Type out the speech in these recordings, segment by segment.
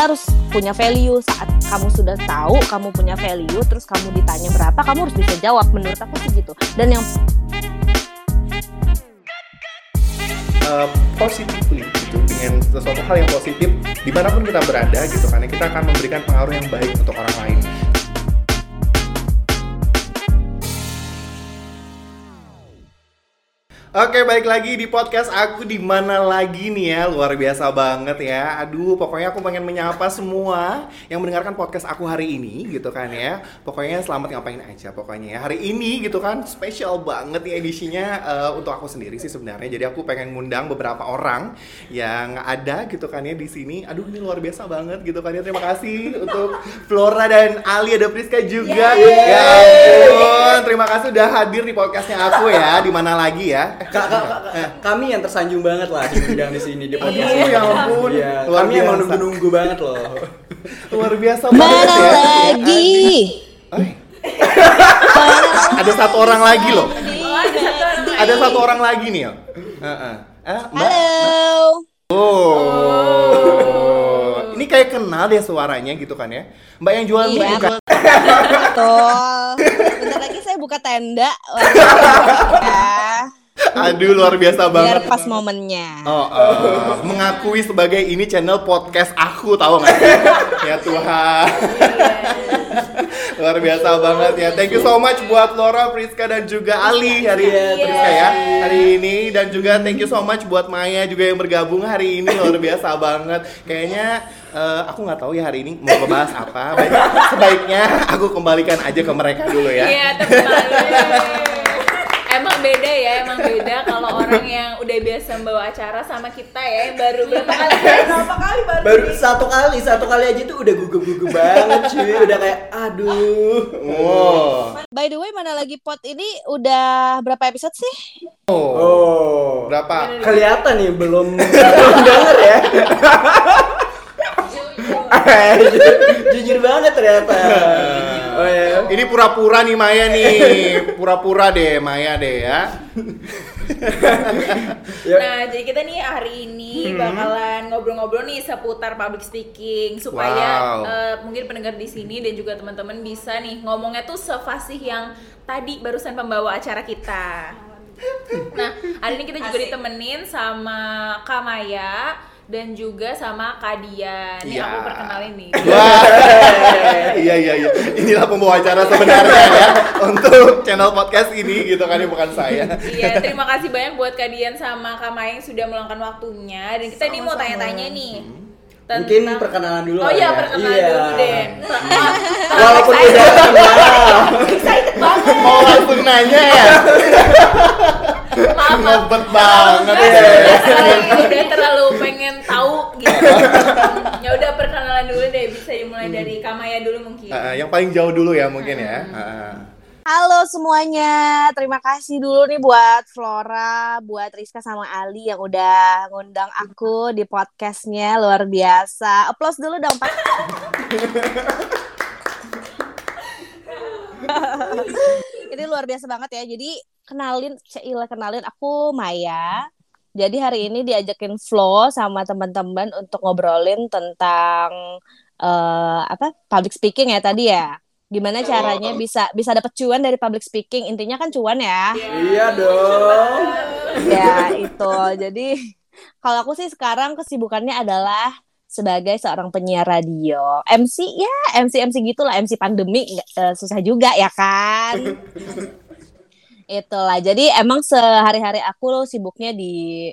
kita harus punya value. Saat kamu sudah tahu kamu punya value terus kamu ditanya berapa kamu harus bisa jawab. Menurut aku sih gitu. Dan yang uh, positively gitu dengan sesuatu hal yang positif di mana pun kita berada gitu karena kita akan memberikan pengaruh yang baik untuk orang lain Oke, baik lagi di podcast aku di mana lagi nih ya, luar biasa banget ya. Aduh, pokoknya aku pengen menyapa semua yang mendengarkan podcast aku hari ini gitu kan ya. Pokoknya selamat ngapain aja pokoknya ya. Hari ini gitu kan spesial banget nih edisinya uh, untuk aku sendiri sih sebenarnya. Jadi aku pengen ngundang beberapa orang yang ada gitu kan ya di sini. Aduh, ini luar biasa banget gitu kan ya. Terima kasih untuk Flora dan Ali ada Priska juga. Yeay. Ya ampun, terima kasih udah hadir di podcastnya aku ya. Di mana lagi ya? Kak, kak, kak, kak, kami yang tersanjung banget lah diundang di sini di podcast Aduh, ini. ya ampun. Iya, kami emang biasa. nunggu-nunggu banget loh. Luar biasa banget mana ya. lagi. Ada satu orang lagi loh. Ada satu orang lagi nih ya. Heeh. Eh, halo Oh. Ini kayak kenal deh suaranya gitu kan ya. Mbak yang jual mie Iya, bukan? betul bentar lagi saya buka tenda Wah, ya. Aduh luar biasa biar banget. pas momennya Oh, eh, mengakui sebagai ini channel podcast aku tahu nggak ya Tuhan. Luar biasa banget ya. Thank you so much buat Laura, Priska dan juga Ali hari Iya, Priska ya hari ini dan juga thank you so much buat Maya juga yang bergabung hari ini luar biasa banget. Kayaknya eh, aku nggak tahu ya hari ini mau ngebahas apa. Baik, sebaiknya aku kembalikan aja ke mereka dulu ya. Iya. Emang beda ya, emang beda kalau orang yang udah biasa membawa acara sama kita ya yang baru berapa kali? Berapa kali baru? Baru satu kali, satu kali aja tuh udah gugup-gugup banget cuy. Udah kayak aduh. Wow. by the way mana lagi pot ini udah berapa episode sih Oh. Oh. Berapa? Kelihatan nih belum belum denger ya. jujur, jujur banget ternyata. Oh ya. Ini pura-pura nih Maya nih, pura-pura deh Maya deh ya. Ya. Nah, jadi kita nih hari ini bakalan ngobrol-ngobrol nih seputar public speaking supaya Wow. eh, mungkin pendengar di sini dan juga teman-teman bisa nih ngomongnya tuh sefasih yang tadi barusan pembawa acara kita. Nah, hari ini kita juga ditemenin sama Kak Maya dan juga sama Kak Dian. Nih Iya. aku perkenalin nih. Wah, iya iya iya. Inilah pembawa acara sebenarnya ya untuk channel podcast ini gitu kan ya bukan saya. Iya, terima kasih banyak buat Kak Dian sama Kak yang sudah meluangkan waktunya dan kita ini mau tanya-tanya nih. Mungkin tentang- perkenalan dulu Oh iya, ya. perkenalan Iya. dulu deh. Walaupun udah kenal. excited banget. Mau langsung nanya ya? Maaf, maaf. Ngebet banget ya. udah, terlalu pengen. Ya udah perkenalan dulu deh, bisa dimulai dari Kamaya dulu mungkin. Ah, yang paling jauh dulu ya mungkin ya. Ah. Halo semuanya, terima kasih dulu nih buat Flora, buat Rizka sama Ali yang udah ngundang aku di podcastnya luar biasa. Applause dulu dong Pak. Ini luar biasa banget ya. Jadi kenalin, Cila kenalin aku Maya. Jadi hari ini diajakin Flo sama teman-teman untuk ngobrolin tentang eh, apa public speaking ya tadi ya. Gimana caranya bisa bisa dapat cuan dari public speaking? Intinya kan cuan ya. Iya dong. Ya itu. Jadi kalau aku sih sekarang kesibukannya adalah sebagai seorang penyiar radio. MC ya, MC MC gitulah, MC pandemi nggak, eh, susah juga ya kan. Itulah. Jadi emang sehari-hari aku sibuknya di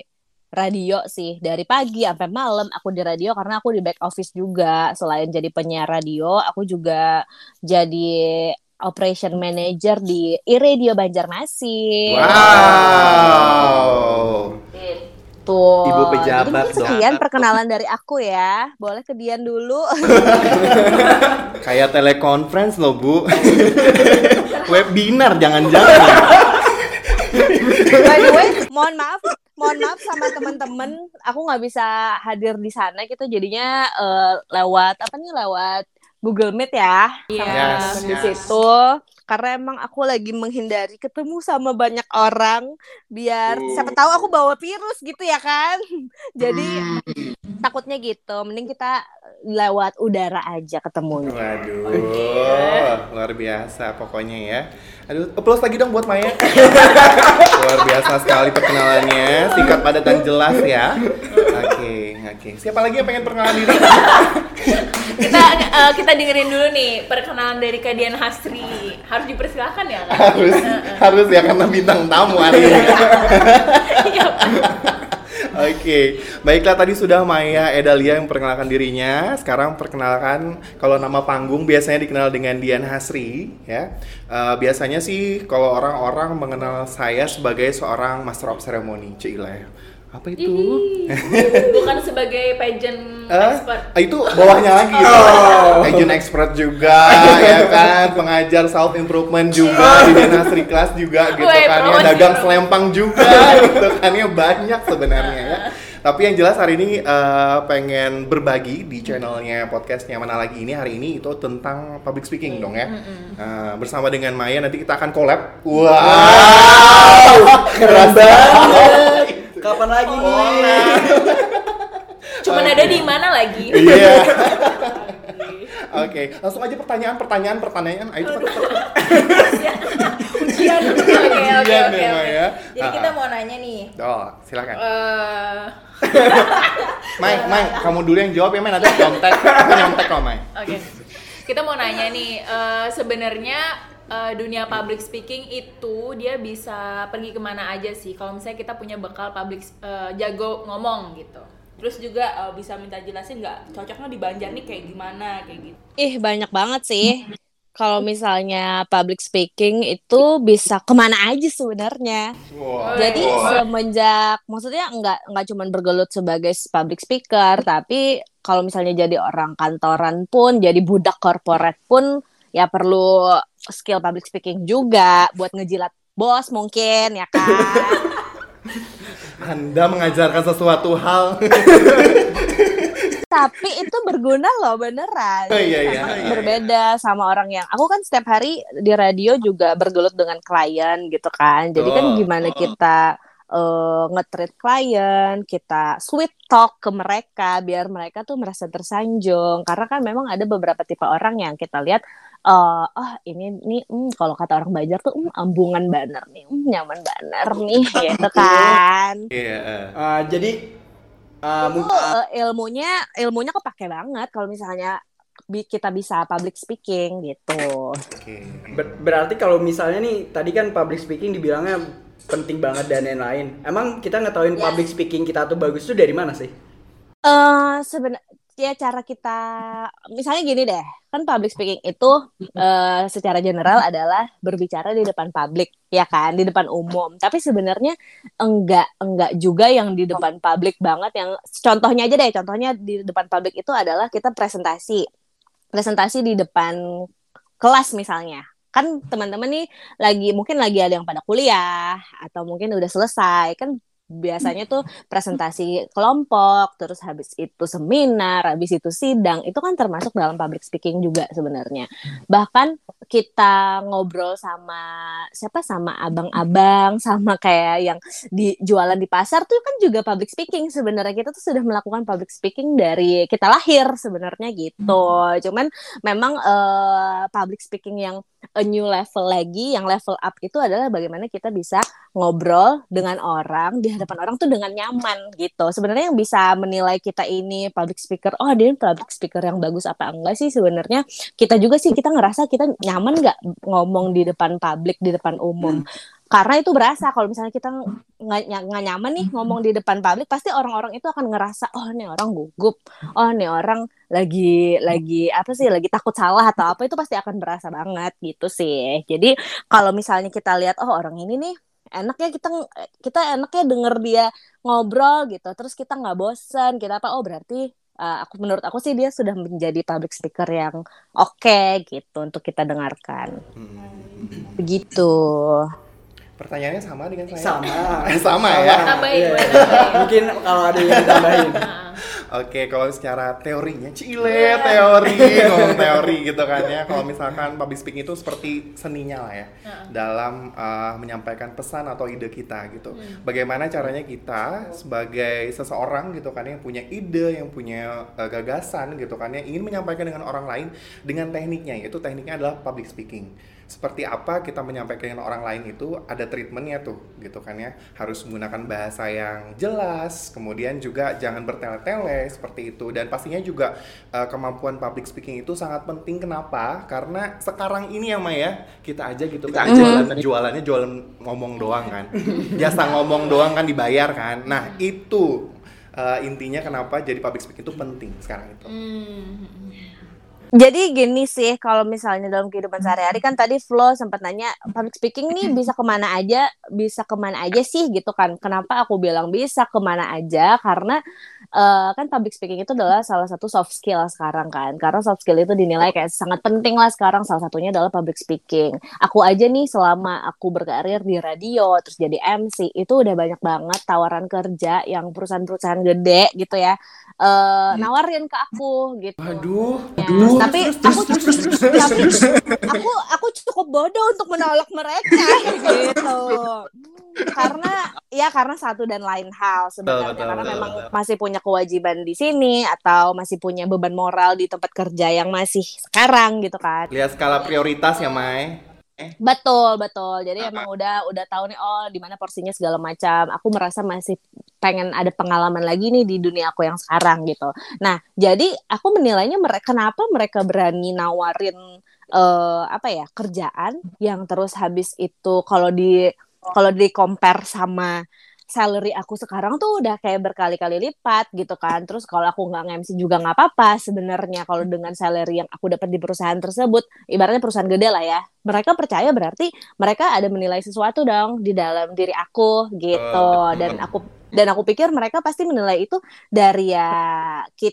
radio sih dari pagi sampai malam aku di radio karena aku di back office juga selain jadi penyiar radio aku juga jadi operation manager di iRadio Banjarmasin. Wow. Tuh. Ibu Jadi pejabat dong. sekian perkenalan dari aku ya. Boleh ke Dian dulu. Kayak teleconference loh, Bu. Webinar jangan-jangan. By the way, mohon maaf, mohon maaf sama teman-teman, aku nggak bisa hadir di sana. Kita jadinya eh, lewat apa nih? Lewat Google Meet ya. Iya. Yes, teman-teman di yes. situ. Karena emang aku lagi menghindari ketemu sama banyak orang biar Uh. siapa tahu aku bawa virus gitu ya kan. Jadi takutnya gitu. Mending kita lewat udara aja ketemunya. Waduh, luar biasa pokoknya ya. Aduh, applause lagi dong buat Maya. luar biasa sekali perkenalannya, singkat padat dan jelas ya. Oke, oke. Siapa lagi yang pengen perkenalan diri? kita eh, kita dengerin dulu nih perkenalan dari Kadian Hasri. Harus dipersilakan ya kan? harus, harus ya karena bintang tamu hari ini. Oke, baiklah tadi sudah Maya Edalia yang perkenalkan dirinya. Sekarang perkenalkan kalau nama panggung biasanya dikenal dengan Dian Hasri, ya. Eh, biasanya sih kalau orang-orang mengenal saya sebagai seorang master of ceremony, Cila. Apa itu? Bukan sebagai pageant Eh, expert. itu bawahnya lagi itu. Agent expert juga, ya kan, pengajar self improvement juga, di Hasri Class juga gitu Woi, kan, ya dagang selempang juga gitu kan, ya banyak sebenarnya ya. Tapi yang jelas hari ini eh, pengen berbagi di channelnya podcastnya mana lagi ini hari ini itu tentang public speaking dong ya. Eh, bersama dengan Maya nanti kita akan collab. Wow, Keren banget. Kapan lagi nih? Cuman ada di mana lagi? Iya. Oke, langsung aja pertanyaan, pertanyaan, pertanyaan. Ayo cepat. Ujian. Oke, oke, oke. ya. Jadi Ah, kita ah. mau nanya nih. Oh, silakan. eh Mai, Mai, kamu dulu yang jawab ya, Mai. Nanti nyontek. Nyontek kok, Mai. Oke. Kita mau nanya nih, eh, sebenarnya eh, dunia public speaking itu dia bisa pergi ke mana aja sih? Kalau misalnya kita punya bekal public eh, jago ngomong gitu. Terus juga eh, bisa minta jelasin nggak cocoknya di Banjar nih kayak gimana kayak gitu. Ih banyak banget sih. Kalau misalnya public speaking itu bisa ke mana aja sebenarnya. Wow. Jadi semenjak maksudnya nggak nggak cuma bergelut sebagai public speaker, tapi kalau misalnya jadi orang kantoran pun, jadi budak korporat pun ya perlu skill public speaking juga buat ngejilat bos mungkin ya kan. Anda mengajarkan sesuatu hal. tapi itu berguna loh beneran. Oh, iya, iya, iya, berbeda sama orang yang aku kan setiap hari di radio juga bergelut dengan klien gitu kan. Jadi kan Oh. gimana kita eh, nge-treat klien, kita sweet talk ke mereka biar mereka tuh merasa tersanjung. Karena kan memang ada beberapa tipe orang yang kita lihat eh oh ini nih hmm, kalau kata orang Banjar tuh hmm, ambungan banner nih, hmm, nyaman banner nih gitu kan. Iya. eh. Ah, jadi itu mung- eh, ilmunya ilmunya kepake banget kalau misalnya bi- kita bisa public speaking gitu. Oke. ber- berarti kalau misalnya nih tadi kan public speaking dibilangnya penting banget dan lain-lain. Emang kita ngetahuin public speaking kita tuh bagus tuh dari mana sih? Eh sebenarnya ya cara kita misalnya gini deh kan public speaking itu eh, secara general adalah berbicara di depan publik ya kan? Di depan umum. Tapi sebenarnya enggak enggak juga yang di depan publik banget. Yang contohnya aja deh contohnya di depan publik itu adalah kita presentasi. Presentasi di depan kelas misalnya. Kan teman-teman nih lagi mungkin lagi ada yang pada kuliah atau mungkin udah selesai kan biasanya tuh presentasi kelompok terus habis itu seminar habis itu sidang itu kan termasuk dalam public speaking juga sebenarnya. Bahkan kita ngobrol sama siapa? Sama abang-abang sama kayak yang di jualan di pasar tuh kan juga public speaking sebenarnya. Kita tuh sudah melakukan public speaking dari kita lahir sebenarnya gitu. Cuman memang eh, public speaking yang a new level lagi yang level up itu adalah bagaimana kita bisa ngobrol dengan orang di hadapan orang tuh dengan nyaman gitu. Sebenarnya yang bisa menilai kita ini public speaker oh dia public speaker yang bagus apa enggak sih? Sebenarnya kita juga sih kita ngerasa kita nyaman nggak ngomong di depan publik di depan umum. Karena itu berasa kalau misalnya kita nggak nyaman nih ngomong di depan publik pasti orang-orang itu akan ngerasa oh nih orang gugup. Oh nih orang lagi lagi apa sih lagi takut salah atau apa itu pasti akan berasa banget gitu sih. Jadi kalau misalnya kita lihat oh orang ini nih enaknya kita kita enaknya denger dia ngobrol gitu terus kita nggak bosen kita apa oh berarti uh, aku menurut aku sih dia sudah menjadi public speaker yang oke gitu untuk kita dengarkan Hmm. begitu Pertanyaannya sama dengan saya. Sama. sama ya. Tambahin, Iya. tambahin. Mungkin kalau ada yang ditambahin. Oke, kalau secara teorinya, cile teori, ngomong teori gitu kan ya. Kalau misalkan public speaking itu seperti seninya lah ya, dalam uh, menyampaikan pesan atau ide kita gitu. Bagaimana caranya kita sebagai seseorang gitu kan yang punya ide, yang punya uh, gagasan gitu kan ya, ingin menyampaikan dengan orang lain dengan tekniknya, yaitu tekniknya adalah public speaking seperti apa kita menyampaikan dengan orang lain itu ada treatmentnya tuh gitu kan ya. Harus menggunakan bahasa yang jelas kemudian juga jangan bertele-tele seperti itu. Dan pastinya juga uh, kemampuan public speaking itu sangat penting. Kenapa? Karena sekarang ini ya Maya kita aja gitu kan jualan jualannya jualan ngomong doang kan. Biasa ngomong doang kan dibayar kan. Nah itu uh, intinya kenapa jadi public speaking itu penting sekarang itu Jadi gini sih, kalau misalnya dalam kehidupan sehari-hari kan tadi Flo sempat nanya public speaking nih bisa ke mana aja, bisa ke mana aja sih gitu kan? Kenapa aku bilang bisa ke mana aja? Karena uh, kan public speaking itu adalah salah satu soft skill sekarang kan. Karena soft skill itu dinilai kayak sangat penting lah sekarang. Salah satunya adalah public speaking. Aku aja nih selama aku berkarir di radio, terus jadi MC itu udah banyak banget tawaran kerja yang perusahaan-perusahaan gede gitu ya uh, nawarin ke aku gitu. aduh Ya, aduh tapi aku tapi aku aku cukup bodoh untuk menolak mereka gitu. Karena ya karena satu dan lain hal sebenarnya. Betul, karena betul, memang betul. masih punya kewajiban di sini atau masih punya beban moral di tempat kerja yang masih sekarang gitu kan. Lihat skala prioritas ya Mai. Betul betul. Jadi emang udah udah tahu nih oh di mana porsinya segala macam. Aku merasa masih pengen ada pengalaman lagi nih di dunia aku yang sekarang gitu nah jadi aku menilainya mereka kenapa mereka berani nawarin eh, apa ya kerjaan yang terus habis itu kalau di kalau di compare sama salary aku sekarang tuh udah kayak berkali-kali lipat gitu kan. Terus kalau aku nggak nge-MC juga nggak apa-apa sebenarnya kalau dengan salary yang aku dapat di perusahaan tersebut, ibaratnya perusahaan gede lah ya. Mereka percaya berarti mereka ada menilai sesuatu dong di dalam diri aku gitu. Betul. Dan aku dan aku pikir mereka pasti menilai itu dari ya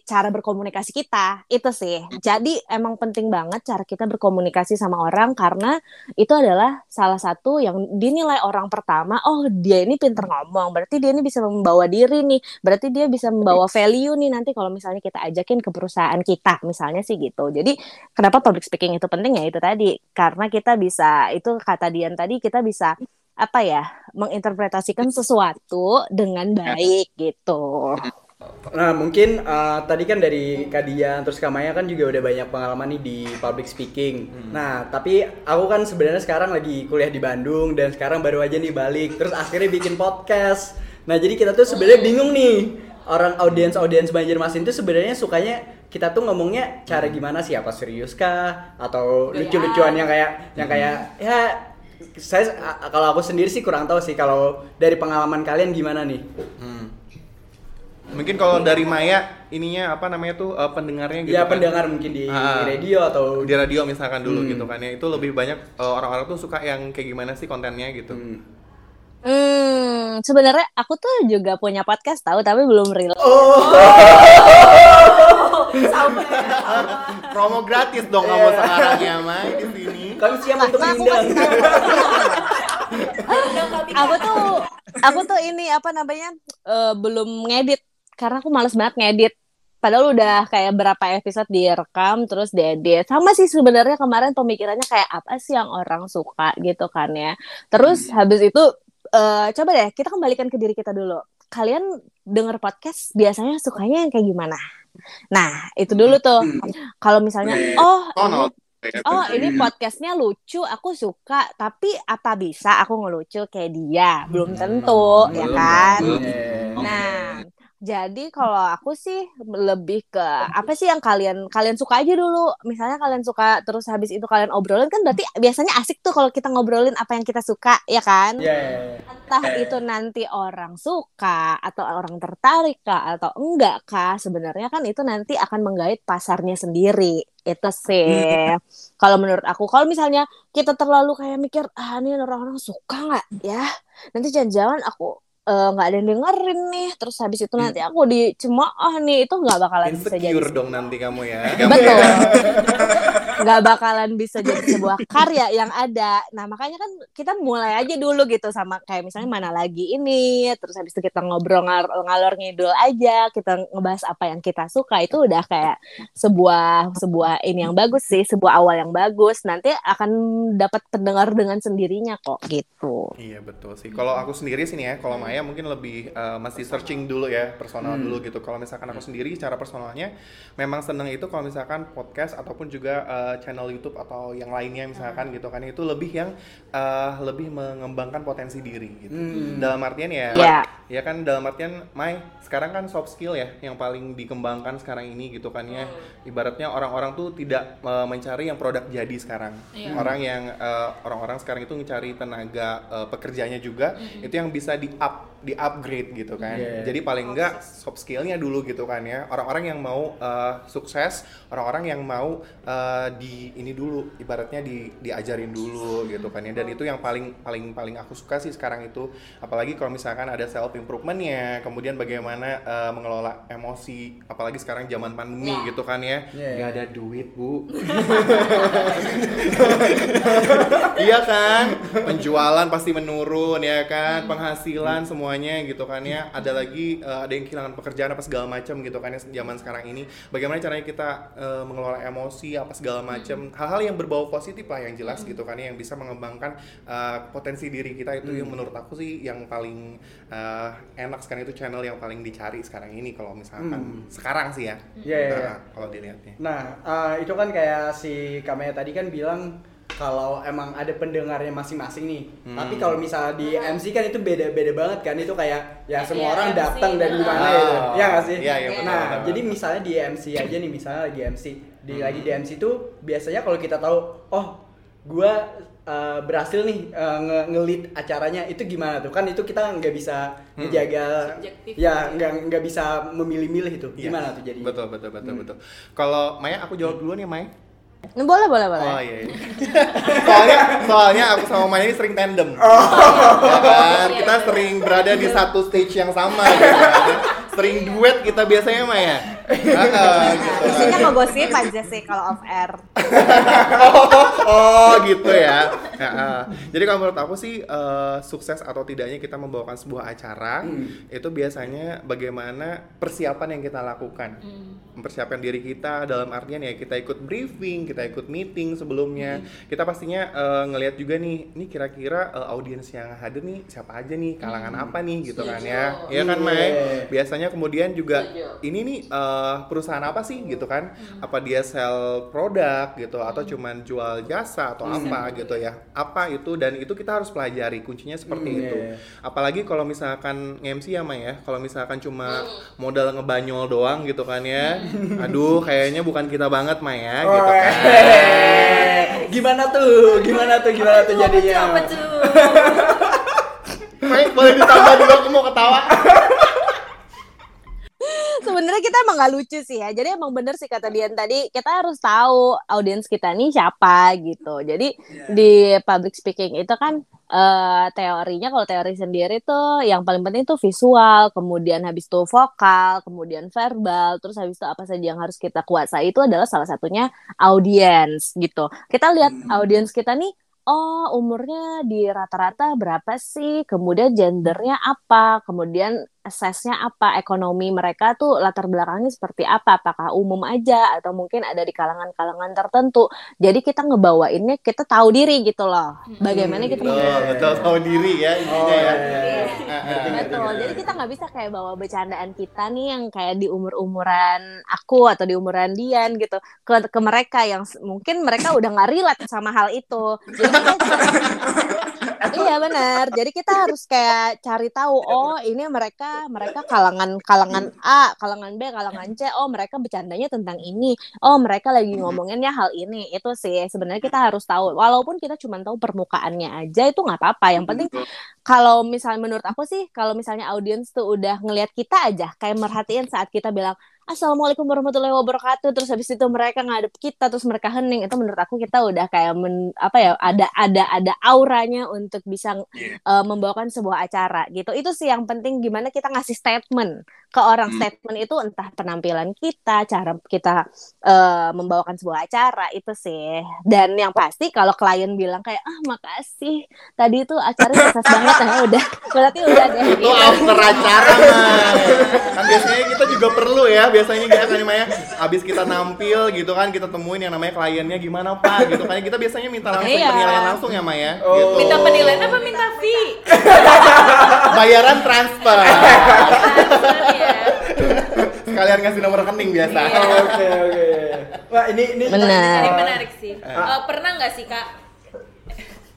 cara berkomunikasi kita. Itu sih. Jadi emang penting banget cara kita berkomunikasi sama orang karena itu adalah salah satu yang dinilai orang pertama oh dia ini pinter ngomong berarti dia ini bisa membawa diri nih berarti dia bisa membawa value nih nanti kalau misalnya kita ajakin ke perusahaan kita misalnya sih gitu. Jadi kenapa public speaking itu penting ya? Itu tadi. Karena kita bisa itu kata Dian tadi kita bisa apa ya menginterpretasikan sesuatu dengan baik gitu Nah mungkin uh, tadi kan dari Kadian terus Kamaya kan juga udah banyak pengalaman nih di public speaking. Nah tapi aku kan sebenarnya sekarang lagi kuliah di Bandung dan sekarang baru aja nih balik. Terus akhirnya bikin podcast. Nah jadi kita tuh sebenarnya bingung nih orang audiens audiens Banjarmasin tuh sebenarnya sukanya kita tuh ngomongnya cara gimana sih apa serius kah atau lucu-lucuan yang kayak yang kayak ya saya kalau aku sendiri sih kurang tahu sih kalau dari pengalaman kalian gimana nih? Hmm. Mungkin kalau dari Maya ininya apa namanya tuh eh, pendengarnya gitu ya kan? pendengar mungkin di Ah. radio atau di radio misalkan dulu Hmm. gitu kan ya itu lebih banyak eh, orang-orang tuh suka yang kayak gimana sih kontennya gitu. Hmm. hmm sebenarnya aku tuh juga punya podcast tahu tapi belum real Oh. sama Promo gratis dong kamu sekarang ya Mai di sini. Kami siap untuk Nah, aku tuh aku tuh ini apa namanya eh, belum ngedit. Karena aku males banget ngedit. Padahal udah kayak berapa episode direkam terus diedit. Sama sih sebenarnya kemarin pemikirannya kayak apa sih yang orang suka gitu kan ya. Terus habis itu eh, coba deh kita kembalikan ke diri kita dulu. Kalian denger podcast biasanya sukanya yang kayak gimana? Nah itu dulu tuh. Kalau misalnya oh ini Oh ini podcastnya lucu, aku suka. Tapi apa bisa aku ngelucu kayak dia? Belum tentu, ya kan? Nah, jadi kalau aku sih lebih ke apa sih yang kalian kalian suka aja dulu. Misalnya kalian suka terus habis itu kalian obrolin kan berarti biasanya asik tuh kalau kita ngobrolin apa yang kita suka, ya kan? Ya. Entah itu nanti orang suka atau orang tertarik kah atau enggak kah, sebenarnya kan itu nanti akan menggait pasarnya sendiri. Itu sih. Kalau menurut aku, kalau misalnya kita terlalu kayak mikir, ah ini orang-orang suka nggak ya? Nanti jangan-jangan aku eh, nggak ada yang dengerin nih. Terus habis itu nanti aku dicemooh nih. Itu nggak bakalan bisa jadi Insecure dong nanti kamu ya. betul. nggak bakalan bisa jadi sebuah karya yang ada. Nah makanya kan kita mulai aja dulu gitu sama kayak misalnya mana lagi ini. Terus habis itu kita ngobrol ngal- ngalor ngidul aja. Kita ngebahas apa yang kita suka. Itu udah kayak sebuah sebuah ini yang bagus sih. Sebuah awal yang bagus. Nanti akan dapat pendengar dengan sendirinya kok gitu. Iya betul sih. Kalau aku sendiri sih nih ya, kalau Maya mungkin lebih eh, masih searching dulu ya personal dulu gitu. Kalau misalkan aku sendiri secara personalnya memang seneng itu kalau misalkan podcast ataupun juga eh, channel YouTube atau yang lainnya misalkan gitu kan itu lebih yang eh, lebih mengembangkan potensi diri gitu. Dalam artian ya, Iya. ya kan dalam artian Mai sekarang kan soft skill ya yang paling dikembangkan sekarang ini gitu kan ya. Ibaratnya orang-orang tuh tidak eh, mencari yang produk jadi sekarang. Iya. Orang yang orang-orang sekarang itu mencari tenaga eh, pekerjanya juga itu yang bisa di up di upgrade gitu kan. Iya. Jadi paling enggak soft skillnya dulu gitu kan ya. Orang-orang yang mau eh, sukses, orang-orang yang mau eh, di ini dulu ibaratnya di diajarin dulu gitu kan ya. Dan itu yang paling paling paling aku suka sih sekarang itu. Apalagi kalau misalkan ada self improvementnya, kemudian bagaimana eh, mengelola emosi, apalagi sekarang zaman pandemi gitu kan ya. Iya. Nggak ada duit bu. iya kan penjualan pasti menurun ya kan penghasilan semuanya gitu kan ya. Ada lagi eh, ada yang kehilangan pekerjaan apa segala macam gitu kan ya zaman sekarang ini. Bagaimana caranya kita eh, mengelola emosi apa segala macam. Hal-hal yang berbau positif lah yang jelas gitu kan ya yang bisa mengembangkan eh, potensi diri kita itu yang menurut aku sih yang paling eh, enak sekarang itu channel yang paling dicari sekarang ini kalau misalkan sekarang sih ya. Iya, iya, iya. Nah, kalau dilihatnya. Nah, eh, itu kan kayak si Kamaya tadi kan bilang kalau emang ada pendengarnya masing-masing nih. Hmm. Tapi kalau misalnya di MC kan itu beda-beda banget kan. Itu kayak ya semua Iya, orang datang dari mana gitu. Oh, Iya nggak sih? iya, iya, benar, nah, benar, jadi misalnya di MC aja nih, misalnya lagi MC. Di Hmm. lagi di MC tuh biasanya kalau kita tahu, oh, gua eh, berhasil nih eh, nge- nge-lead acaranya itu gimana tuh kan itu kita nggak bisa Hmm. ngejaga Subjektif ya gitu. nggak nggak bisa memilih-milih itu Iya. gimana tuh jadinya betul betul betul betul kalau Maya aku jawab duluan ya Maya boleh boleh boleh Oh iya. iya. soalnya soalnya aku sama Maya ini sering tandem. Oh. Ya kan? Iya, Kita sering berada di satu stage yang sama gitu kan. Sering duet kita biasanya Maya. Heeh, gitu kan. Biasanya ngegosip aja sih kalau off air. oh, oh gitu ya. Heeh. Jadi kalau menurut aku sih eh, sukses atau tidaknya kita membawakan sebuah acara Hmm. itu biasanya bagaimana persiapan yang kita lakukan. Mempersiapkan diri kita dalam artian ya kita ikut briefing, kita ikut meeting sebelumnya. Kita pastinya eh, ngelihat juga nih, ini kira-kira eh, audiens yang hadir nih siapa aja nih, kalangan apa nih gitu kan ya. Iya kan, Mai? Iya. Biasanya kemudian juga Setuju. ini nih eh, perusahaan apa sih gitu kan? Apa dia sell produk gitu atau cuman jual jasa atau apa gitu ya? Apa itu dan itu kita harus pelajari kuncinya seperti Hmm, itu. iya. Apalagi kalau misalkan MC ya Mai ya, kalau misalkan cuma modal ngebanyol doang gitu kan ya. Aduh, kayaknya bukan kita banget Mai ya gitu Oh, kan. Eh. Gimana tuh? Gimana tuh? Gimana tuh jadinya? Apa tuh? Mai boleh ditambah dulu aku mau ketawa. Sebenarnya kita emang gak lucu sih ya. Jadi emang bener sih kata Dian tadi, kita harus tahu audiens kita nih siapa gitu. Jadi di public speaking itu kan eh, teorinya kalau teori sendiri tuh yang paling penting tuh visual, kemudian habis itu vokal, kemudian verbal, terus habis itu apa saja yang harus kita kuasai itu adalah salah satunya audiens gitu. Kita lihat audiens kita nih Oh, umurnya di rata-rata berapa sih? Kemudian gendernya apa? Kemudian assessnya apa? Ekonomi mereka tuh latar belakangnya seperti apa? Apakah umum aja atau mungkin ada di kalangan-kalangan tertentu? Jadi kita ngebawainnya kita tahu diri gitu loh. Bagaimana kita Betul, meng- betul tahu diri ya Oh, intinya ya. iya, iya. Ngerti, Betul. Jadi kita nggak bisa kayak bawa bercandaan kita nih yang kayak di umur-umuran aku atau di umuran Dian gitu ke ke mereka yang mungkin mereka udah nggak relate sama hal itu. Jadi kita- iya benar. Jadi kita harus kayak cari tahu oh ini mereka mereka kalangan kalangan A, kalangan B, kalangan C. Oh mereka bercandanya tentang ini. Oh mereka lagi ngomonginnya hal ini. Itu sih sebenarnya kita harus tahu. Walaupun kita cuma tahu permukaannya aja itu nggak apa-apa. Yang penting kalau misalnya menurut aku sih kalau misalnya audiens tuh udah ngelihat kita aja kayak merhatiin saat kita bilang Assalamualaikum warahmatullahi wabarakatuh. Terus habis itu mereka ngadep kita terus mereka hening. Itu menurut aku kita udah kayak men, apa ya ada ada ada auranya untuk bisa Iya. uh, membawakan sebuah acara gitu. Itu sih yang penting gimana kita ngasih statement ke orang. Hmm. statement itu entah penampilan kita cara kita uh, membawakan sebuah acara itu sih. Dan yang pasti kalau klien bilang kayak ah makasih. Tadi itu acaranya sukses banget. Nah udah. Berarti udah deh itu after acara mah kan biasanya kita juga perlu ya biasanya gitu kan Maya abis kita nampil gitu kan kita temuin yang namanya kliennya gimana pak gitu kan kita biasanya minta langsung Iya. penilaian langsung ya Maya Oh. gitu. Minta penilaian apa minta fee? bayaran transfer Transfer ya. sekalian ngasih nomor rekening biasa Iya. Oke oke. Wah ini ini. Menarik menarik sih. Eh, pernah nggak sih kak?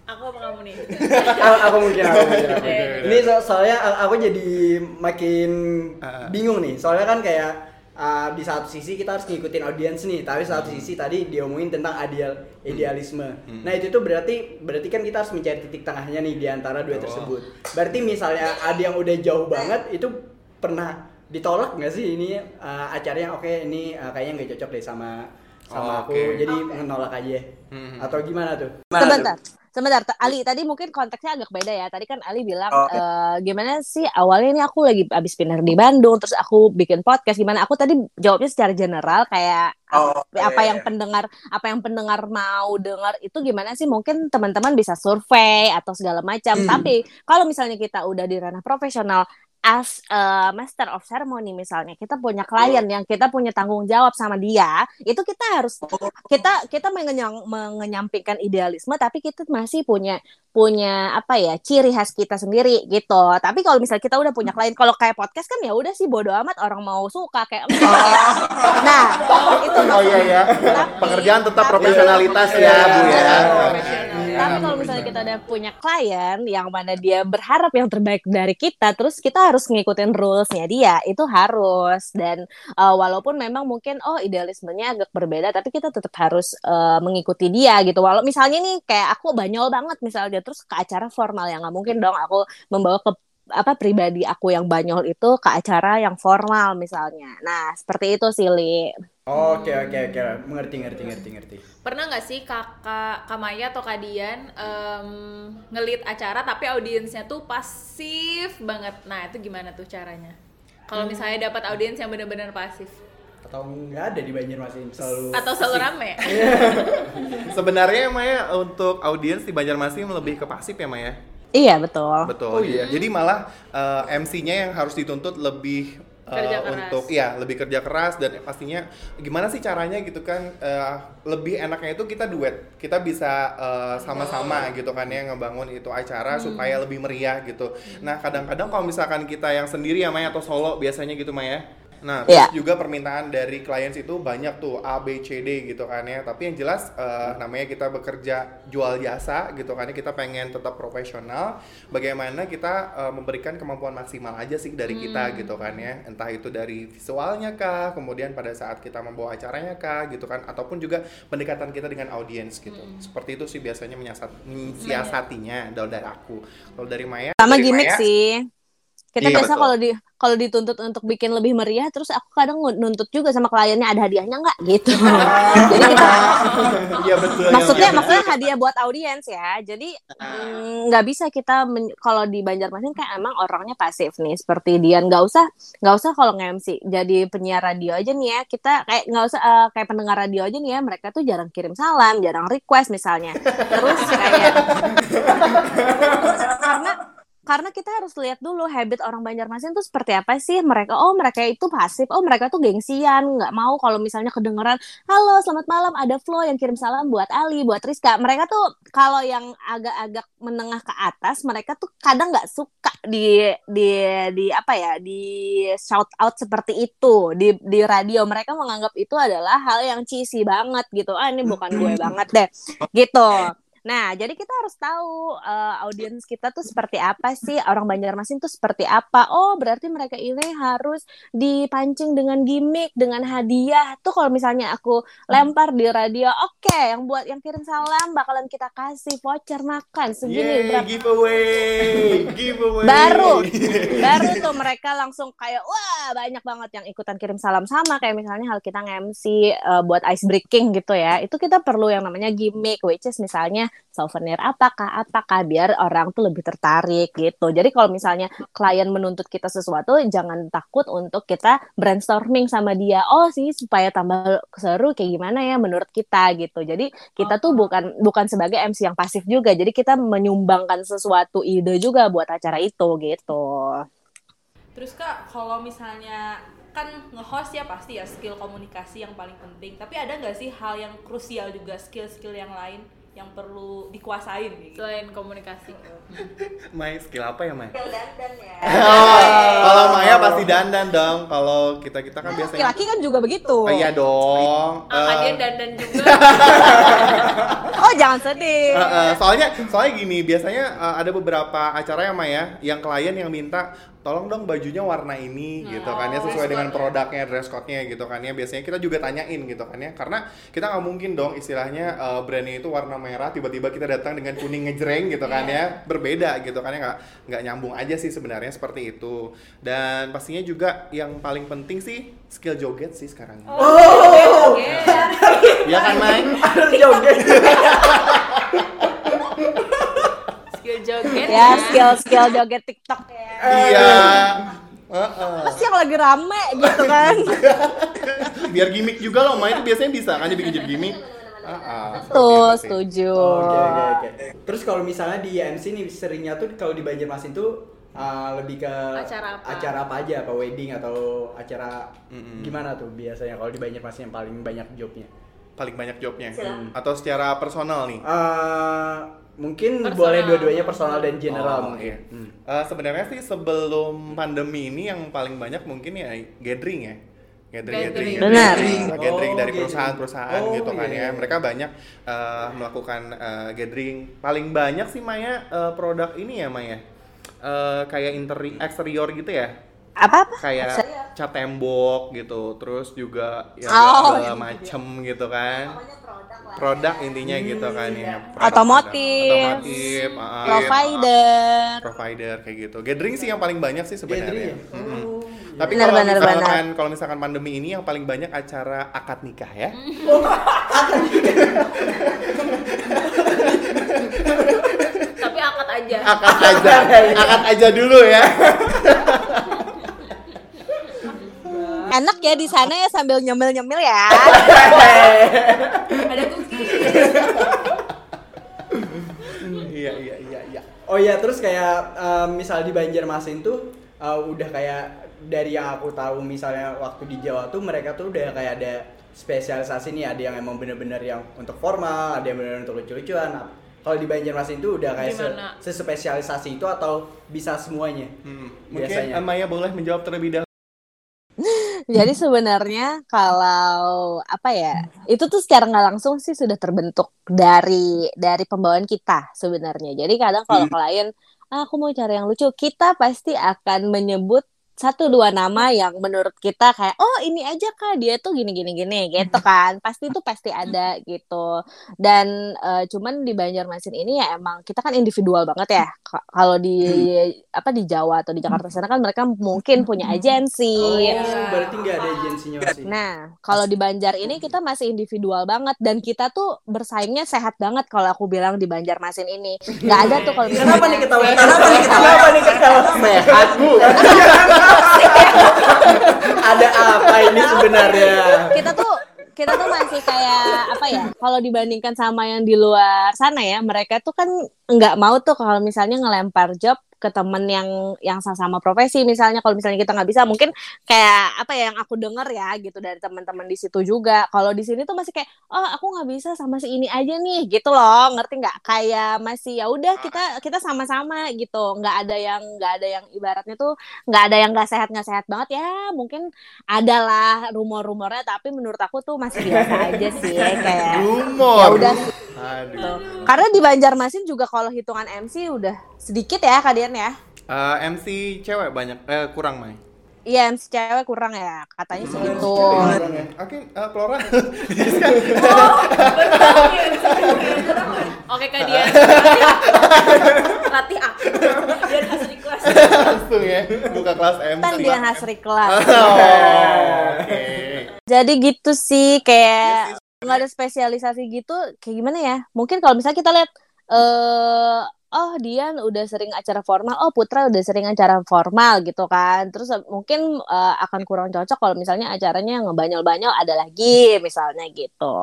Aku apa kamu nih? aku, aku mungkin aku mungkin aku. Ini so- soalnya aku jadi makin Ah. bingung nih. Soalnya kan kayak uh, di satu sisi kita harus ngikutin audiens nih, tapi satu sisi tadi diomongin tentang ideal idealisme. Hmm. Nah itu tuh berarti berarti kan kita harus mencari titik tengahnya nih di antara dua Oh. tersebut. Berarti misalnya ada yang udah jauh banget itu pernah ditolak nggak sih ini uh, acaranya oke ini uh, kayaknya nggak cocok deh sama sama Oh, aku oke. jadi menolak aja Hmm. atau gimana tuh? Sebentar, sebentar. Ali tadi mungkin konteksnya agak beda ya. Tadi kan Ali bilang Oh, eh, gimana sih awalnya ini aku lagi abis pindah di Bandung, terus aku bikin podcast. Gimana? Aku tadi jawabnya secara general kayak Oh, apa yang pendengar apa yang pendengar mau dengar itu gimana sih? Mungkin teman-teman bisa survei atau segala macam. Hmm. Tapi kalau misalnya kita udah di ranah profesional as a master of ceremony misalnya kita punya klien yang kita punya tanggung jawab sama dia itu kita harus kita kita mengenyang, mengenyampingkan idealisme tapi kita masih punya punya apa ya ciri khas kita sendiri gitu. Tapi kalau misalnya kita udah punya klien kalau kayak podcast kan ya udah sih bodo amat orang mau suka kayak nah itu oh iya ya Tapi- pekerjaan tetap tapi- profesionalitas ya Iya. bu ya. Profesional. Tapi kalau misalnya kita udah punya klien yang mana dia berharap yang terbaik dari kita, terus kita harus ngikutin rulesnya dia, itu harus. Dan uh, walaupun memang mungkin oh idealismenya agak berbeda, tapi kita tetap harus uh, mengikuti dia gitu. Walau misalnya nih kayak aku banyol banget misalnya, terus ke acara formal yang nggak mungkin dong aku membawa ke apa pribadi aku yang banyol itu ke acara yang formal misalnya. Nah seperti itu sih Li. Oke oke oke, mengerti ngerti ngerti ngerti. Pernah nggak sih kakak Kamaya atau Kadian em, ngelit acara tapi audiensnya tuh pasif banget. Nah itu gimana tuh caranya? Kalau misalnya dapat audiens yang benar-benar pasif Atau nggak ada di Banjarmasin selalu. atau selalu rame? sebenarnya Maya untuk audiens di Banjarmasin lebih ke pasif ya Maya Iya betul. betul Oh, iya? jadi malah eh, MC-nya yang harus dituntut lebih Kerja keras. untuk ya lebih kerja keras dan pastinya gimana sih caranya gitu kan eh, lebih enaknya itu kita duet. Kita bisa eh, sama-sama gitu kan ya ngebangun itu acara supaya lebih meriah gitu. Nah kadang-kadang kalau misalkan kita yang sendiri ya Maya atau solo biasanya gitu Maya Nah, terus Iya. juga permintaan dari klien itu banyak tuh A, B, C, D gitu kan ya. Tapi yang jelas eh, namanya kita bekerja jual jasa gitu kan ya. Kita pengen tetap profesional. Bagaimana kita eh, memberikan kemampuan maksimal aja sih dari kita gitu kan ya. Entah itu dari visualnya kah, kemudian pada saat kita membawa acaranya kah gitu kan. Ataupun juga pendekatan kita dengan audiens gitu. Seperti itu sih biasanya menyiasat, mensiasatinya kalau dari aku. Kalau dari Maya? sama dari gimmick Maya, sih kita Iya, biasa kalau di kalau dituntut untuk bikin lebih meriah terus aku kadang nuntut juga sama kliennya ada hadiahnya nggak? Gitu. Jadi kita Iya betul. maksudnya iya, maksudnya hadiah buat audiens ya. Jadi mm, nggak bisa kita men- kalau di Banjarmasin kan emang orangnya pasif nih seperti Dian. Nggak usah nggak usah kalau nge-MC jadi penyiar radio aja nih ya. Kita kayak nggak usah eh, kayak pendengar radio aja nih ya mereka tuh jarang kirim salam jarang request misalnya. Terus kayak karena karena kita harus lihat dulu habit orang Banjarmasin tuh seperti apa sih? Mereka oh mereka itu pasif oh mereka tuh gengsian nggak mau kalau misalnya kedengeran halo selamat malam ada Flo yang kirim salam buat Ali buat Rizka. Mereka tuh kalau yang agak-agak menengah ke atas mereka tuh kadang nggak suka di di di apa ya di shout out seperti itu di di radio. Mereka menganggap itu adalah hal yang cheesy banget gitu. Ah ini bukan gue banget deh. Gitu Nah, jadi kita harus tahu uh, audiens kita tuh seperti apa sih, orang Banjarmasin tuh seperti apa. Oh, berarti mereka ini harus dipancing dengan gimmick, dengan hadiah. Tuh kalau misalnya aku lempar di radio, oke, okay, yang buat yang kirim salam bakalan kita kasih voucher makan segini Yeay, berapa. giveaway, giveaway. Baru, baru tuh mereka langsung kayak wah banyak banget yang ikutan kirim salam sama kayak misalnya hal kita nge-MC uh, buat ice breaking gitu ya. Itu kita perlu yang namanya gimmick, which is misalnya souvenir apakah apakah biar orang tuh lebih tertarik gitu. Jadi kalau misalnya klien menuntut kita sesuatu jangan takut untuk kita brainstorming sama dia. Oh sih supaya tambah seru kayak gimana ya menurut kita gitu. Jadi kita tuh bukan bukan sebagai MC yang pasif juga. Jadi kita menyumbangkan sesuatu ide juga buat acara itu gitu. Terus Kak, kalau misalnya kan nge-host ya pasti ya skill komunikasi yang paling penting. Tapi ada nggak sih hal yang krusial juga skill-skill yang lain yang perlu dikuasain gitu? Selain komunikasi. Mai skill apa ya, Mai? Skill dandan ya. Oh, kalau Maya pasti dandan dong. Kalau kita kita kan biasanya. Laki-laki kan juga begitu. Oh, iya dong. Ah, Eh, dia dandan juga. Oh jangan sedih. Eh, eh, soalnya soalnya gini biasanya eh, ada beberapa acara ya Maya yang klien yang minta tolong dong bajunya warna ini gitu kan ya sesuai dengan produknya dress code-nya gitu kan ya. Biasanya kita juga tanyain gitu kan ya karena kita nggak mungkin dong istilahnya eh, brandnya itu warna merah tiba-tiba kita datang dengan kuning ngejreng gitu kan ya. Berbeda gitu kan ya nggak nggak nyambung aja sih sebenarnya seperti itu. Dan pastinya juga yang paling penting sih skill joget sih sekarang. Ini. Oh, ya kan Mai? Harus joget. Skill joget. Ya skill skill joget TikTok ya. iya Heeh. Pasti yang lagi rame gitu kan. biar gimmick juga loh main itu biasanya bisa kan dibikin jadi gimmick Ah, Tuh sih. setuju. Oke oke oke. Terus kalau misalnya di MC nih seringnya tuh kalau di Banjarmasin tuh uh, lebih ke Acara apa? acara apa aja apa wedding atau acara Mm-mm. gimana tuh biasanya kalau di Banjarmasin yang paling banyak jobnya? paling banyak jobnya atau secara personal nih Uh, mungkin Personal. boleh dua-duanya personal dan general Oh, mungkin. iya. Hmm. Eh, sebenarnya sih sebelum pandemi ini yang paling banyak mungkin ya gathering ya gathering gathering Gathering. Benar. gathering, Oh, gathering dari perusahaan-perusahaan Oh, gitu kan iya, ya iya. mereka banyak eh, melakukan eh, gathering paling banyak sih Maya eh, produk ini ya Maya Eh, kayak interi eksterior gitu ya Apa apa? kayak cat tembok gitu terus juga ya Oh, segala iya. macem gitu kan produk intinya gitu kan ya Produk, Otomotif. ah, Provider. provider kayak gitu gathering sih yang paling banyak sih sebenarnya ya? Mm-mm. Oh, tapi kalau benar, misalkan kalau misalkan pandemi ini yang paling banyak acara akad nikah ya Tapi akad aja. akad aja akad aja dulu ya Enak ya di sana ya sambil nyemil-nyemil ya. Ada iya iya iya iya Oh iya, terus kayak um, misal di Banjarmasin tuh uh, udah kayak dari yang aku tahu misalnya waktu di Jawa tuh mereka tuh udah kayak ada spesialisasi nih, ada yang emang bener-bener yang untuk formal, ada yang bener-bener untuk lucu-lucuan. Nah, Kalau di Banjarmasin tuh udah kayak se sespesialisasi itu atau bisa semuanya? Hmm, mungkin Biasanya. Maya boleh menjawab terlebih dahulu Jadi sebenarnya kalau apa ya, itu tuh secara nggak langsung sih sudah terbentuk dari dari pembawaan kita sebenarnya. Jadi kadang kalau klien, ah, aku mau cari yang lucu, kita pasti akan menyebut satu dua nama yang menurut kita kayak oh ini aja kak dia tuh gini gini gini gitu kan. Pasti itu pasti ada gitu. Dan eh, cuman di Banjarmasin ini ya emang kita kan individual banget ya. Ka- kalau di apa di Jawa atau di Jakarta sana kan mereka mungkin punya agensi. Oh, berarti agensinya masih. Nah, kalau di Banjar ini kita masih individual banget dan kita tuh bersaingnya sehat banget kalau aku bilang di Banjarmasin ini. Nggak ada tuh kalau Kenapa nih ketawa? Kenapa nih ketawa? Kenapa nih ketawa? sehat bu Ada apa ini sebenarnya? kita tuh kita tuh masih kayak apa ya? Kalau dibandingkan sama yang di luar sana ya, mereka tuh kan nggak mau tuh kalau misalnya ngelempar job ke temen yang yang sama profesi misalnya. Kalau misalnya kita nggak bisa mungkin kayak apa ya yang aku denger ya gitu dari teman-teman di situ juga. Kalau di sini tuh masih kayak oh aku nggak bisa sama si ini aja nih gitu loh. Ngerti nggak? Kayak masih ya udah kita kita sama-sama gitu. Nggak ada yang nggak ada yang ibaratnya tuh nggak ada yang nggak sehat nggak sehat banget. Ya mungkin adalah rumor-rumornya tapi menurut aku tuh masih biasa aja sih kayak ya rumor udah Aduh. Karena di Banjarmasin juga kalau hitungan MC udah sedikit ya kalian ya. Eh, MC cewek banyak eh kurang Mai. Iya MC cewek kurang ya katanya segitu. Oke, eh, Flora. Oke kak dia latih aku. biar hasil kelas Langsung ya buka kelas MC. Kan dia hasri kelas. Oh, Oke. Jadi gitu sih kayak nggak ada spesialisasi gitu kayak gimana ya? Mungkin kalau misalnya kita lihat eh oh Dian udah sering acara formal, oh Putra udah sering acara formal gitu kan. Terus eh, mungkin eh, akan kurang cocok kalau misalnya acaranya ngebanyol-banyol ada lagi misalnya gitu.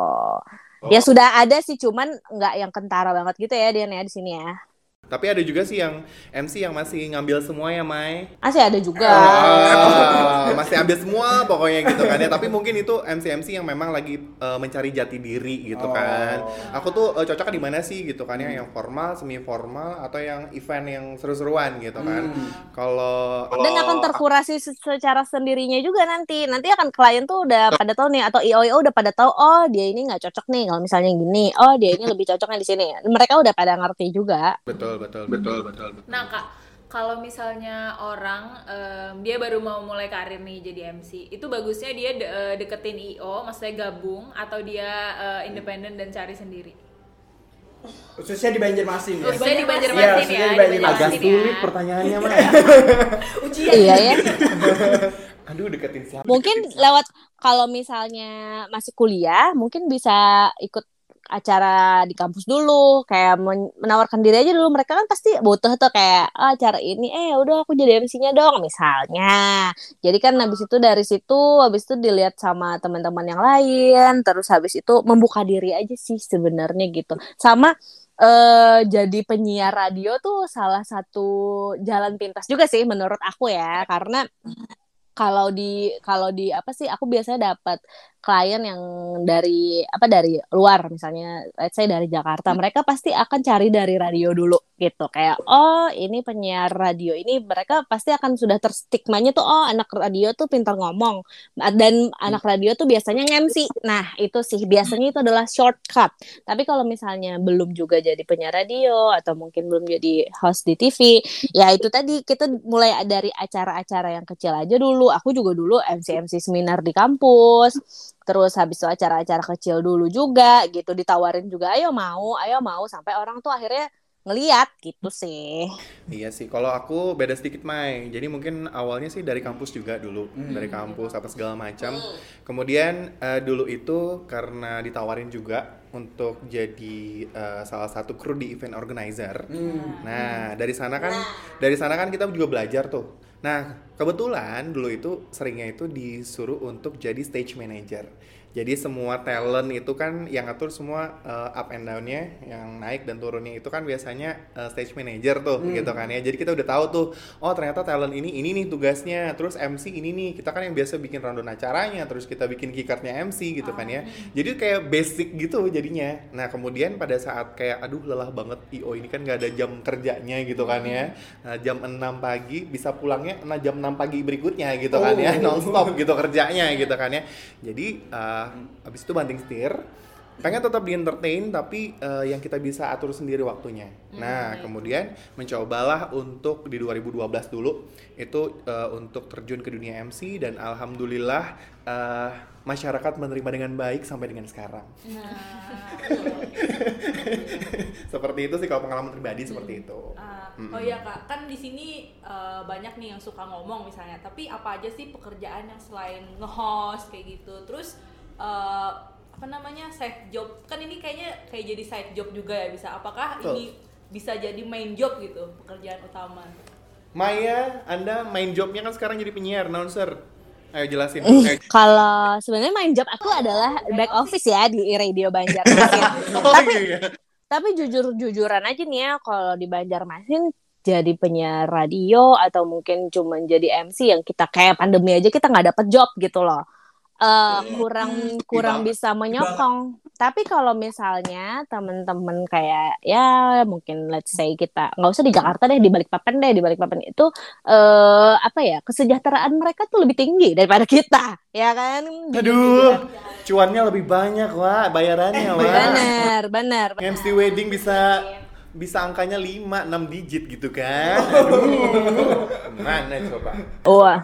Ya sudah ada sih cuman nggak yang kentara banget gitu ya Dian ya di sini ya. Tapi ada juga sih yang MC yang masih ngambil semua ya, Mai. Masih ada juga. Ah, masih ambil semua pokoknya gitu kan ya. Tapi mungkin itu MC-MC yang memang lagi eh, mencari jati diri gitu kan. Aku tuh eh, cocoknya di mana sih gitu kan ya, yang formal, semi formal atau yang event yang seru-seruan gitu kan. Kalau Dan akan terkurasi se- secara sendirinya juga nanti. Nanti akan klien tuh udah pada tahu nih atau IO udah pada tahu oh dia ini nggak cocok nih kalau misalnya gini. Oh dia ini lebih cocoknya di sini. Mereka udah pada ngerti juga. betul betul betul betul. betul. Nah kak, kalau misalnya orang em, dia baru mau mulai karir nih jadi MC, itu bagusnya dia de- eh, deketin IO, maksudnya gabung atau dia eh, independen dan cari sendiri. Khususnya di Banjarmasin ya. Khususnya di Iya, Banjarmasin khususnya ya, di Banjarmasin. Agak Banjarmasin sulit ya. pertanyaannya, Mai. iya ya. Aduh, deketin siapa? Mungkin lewat kalau misalnya masih kuliah, mungkin bisa ikut acara di kampus dulu kayak men- menawarkan diri aja dulu. Mereka kan pasti butuh tuh kayak ah, acara ini eh udah aku jadi MC-nya dong misalnya. Jadi kan habis itu dari situ habis itu dilihat sama teman-teman yang lain terus habis itu membuka diri aja sih sebenarnya gitu. Sama eh jadi penyiar radio tuh salah satu jalan pintas juga sih menurut aku ya. Karena kalau di kalau di apa sih aku biasanya dapat klien yang dari apa dari luar misalnya let's say dari Jakarta mereka pasti akan cari dari radio dulu gitu. Kayak oh ini penyiar radio ini mereka pasti akan sudah terstigmanya tuh oh anak radio tuh pintar ngomong. Dan anak radio tuh biasanya MC nah itu sih biasanya itu adalah shortcut. Tapi kalau misalnya belum juga jadi penyiar radio atau mungkin belum jadi host di TV ya itu tadi kita mulai dari acara-acara yang kecil aja dulu. Aku juga dulu MC-MC seminar di kampus terus habis itu acara-acara kecil dulu juga gitu ditawarin juga ayo mau ayo mau. Sampai orang tuh akhirnya ngeliat gitu sih Iya sih, kalau aku beda sedikit Mai. Jadi mungkin awalnya sih dari kampus juga dulu, dari kampus apa segala macam. Kemudian eh, dulu itu karena ditawarin juga untuk jadi eh, salah satu kru di event organizer. Nah dari sana kan, dari sana kan kita juga belajar tuh. Nah kebetulan dulu itu seringnya itu disuruh untuk jadi stage manager. Jadi semua talent itu kan yang ngatur semua uh, up and down-nya, yang naik dan turunnya itu kan biasanya uh, stage manager tuh gitu kan ya. Jadi kita udah tahu tuh, oh ternyata talent ini ini nih tugasnya, terus MC ini nih, kita kan yang biasa bikin rundown acaranya, terus kita bikin keycardnya MC gitu kan ya. Jadi kayak basic gitu jadinya. Nah kemudian pada saat kayak aduh lelah banget IO ini kan nggak ada jam kerjanya gitu kan ya. Nah, jam 6 pagi bisa pulangnya nah, jam 6 pagi berikutnya gitu kan ya, nonstop gitu kerjanya gitu kan ya. Jadi uh, habis itu banting setir pengen tetap di entertain tapi eh, yang kita bisa atur sendiri waktunya. Nah, kemudian mencobalah untuk di 2012 dulu itu eh, untuk terjun ke dunia MC dan alhamdulillah eh, masyarakat menerima dengan baik sampai dengan sekarang. seperti itu sih kalau pengalaman pribadi seperti itu. Ah, Mm-mm. oh iya kak, kan di sini eh, banyak nih yang suka ngomong misalnya. Tapi apa aja sih pekerjaan yang selain nge-host kayak gitu? Terus eh, apa namanya side job? Kan ini kayaknya kayak jadi side job juga ya bisa. Apakah Betul. ini bisa jadi main job gitu pekerjaan utama? Maya, Anda main jobnya kan sekarang jadi penyiar, announcer. Ayo jelasin. Kalau sebenarnya main job aku adalah back office ya di radio Banjarmasin oh tapi iya. tapi jujur jujuran aja nih ya kalau di Banjarmasin jadi penyiar radio atau mungkin cuma jadi MC yang kita kayak pandemi aja kita nggak dapet job gitu loh eh, kurang kurang Bang. bisa menyokong. Tapi kalau misalnya temen-temen kayak ya mungkin let's say kita nggak usah di Jakarta deh di Balikpapan deh di Balikpapan itu eh apa ya kesejahteraan mereka tuh lebih tinggi daripada kita ya kan? Aduh, cuannya lebih banyak, Wak, bayarannya, Wak. Bener bener. MC wedding bisa bisa angkanya 5, 6 digit gitu kan. Aduh. Mana coba? Wah,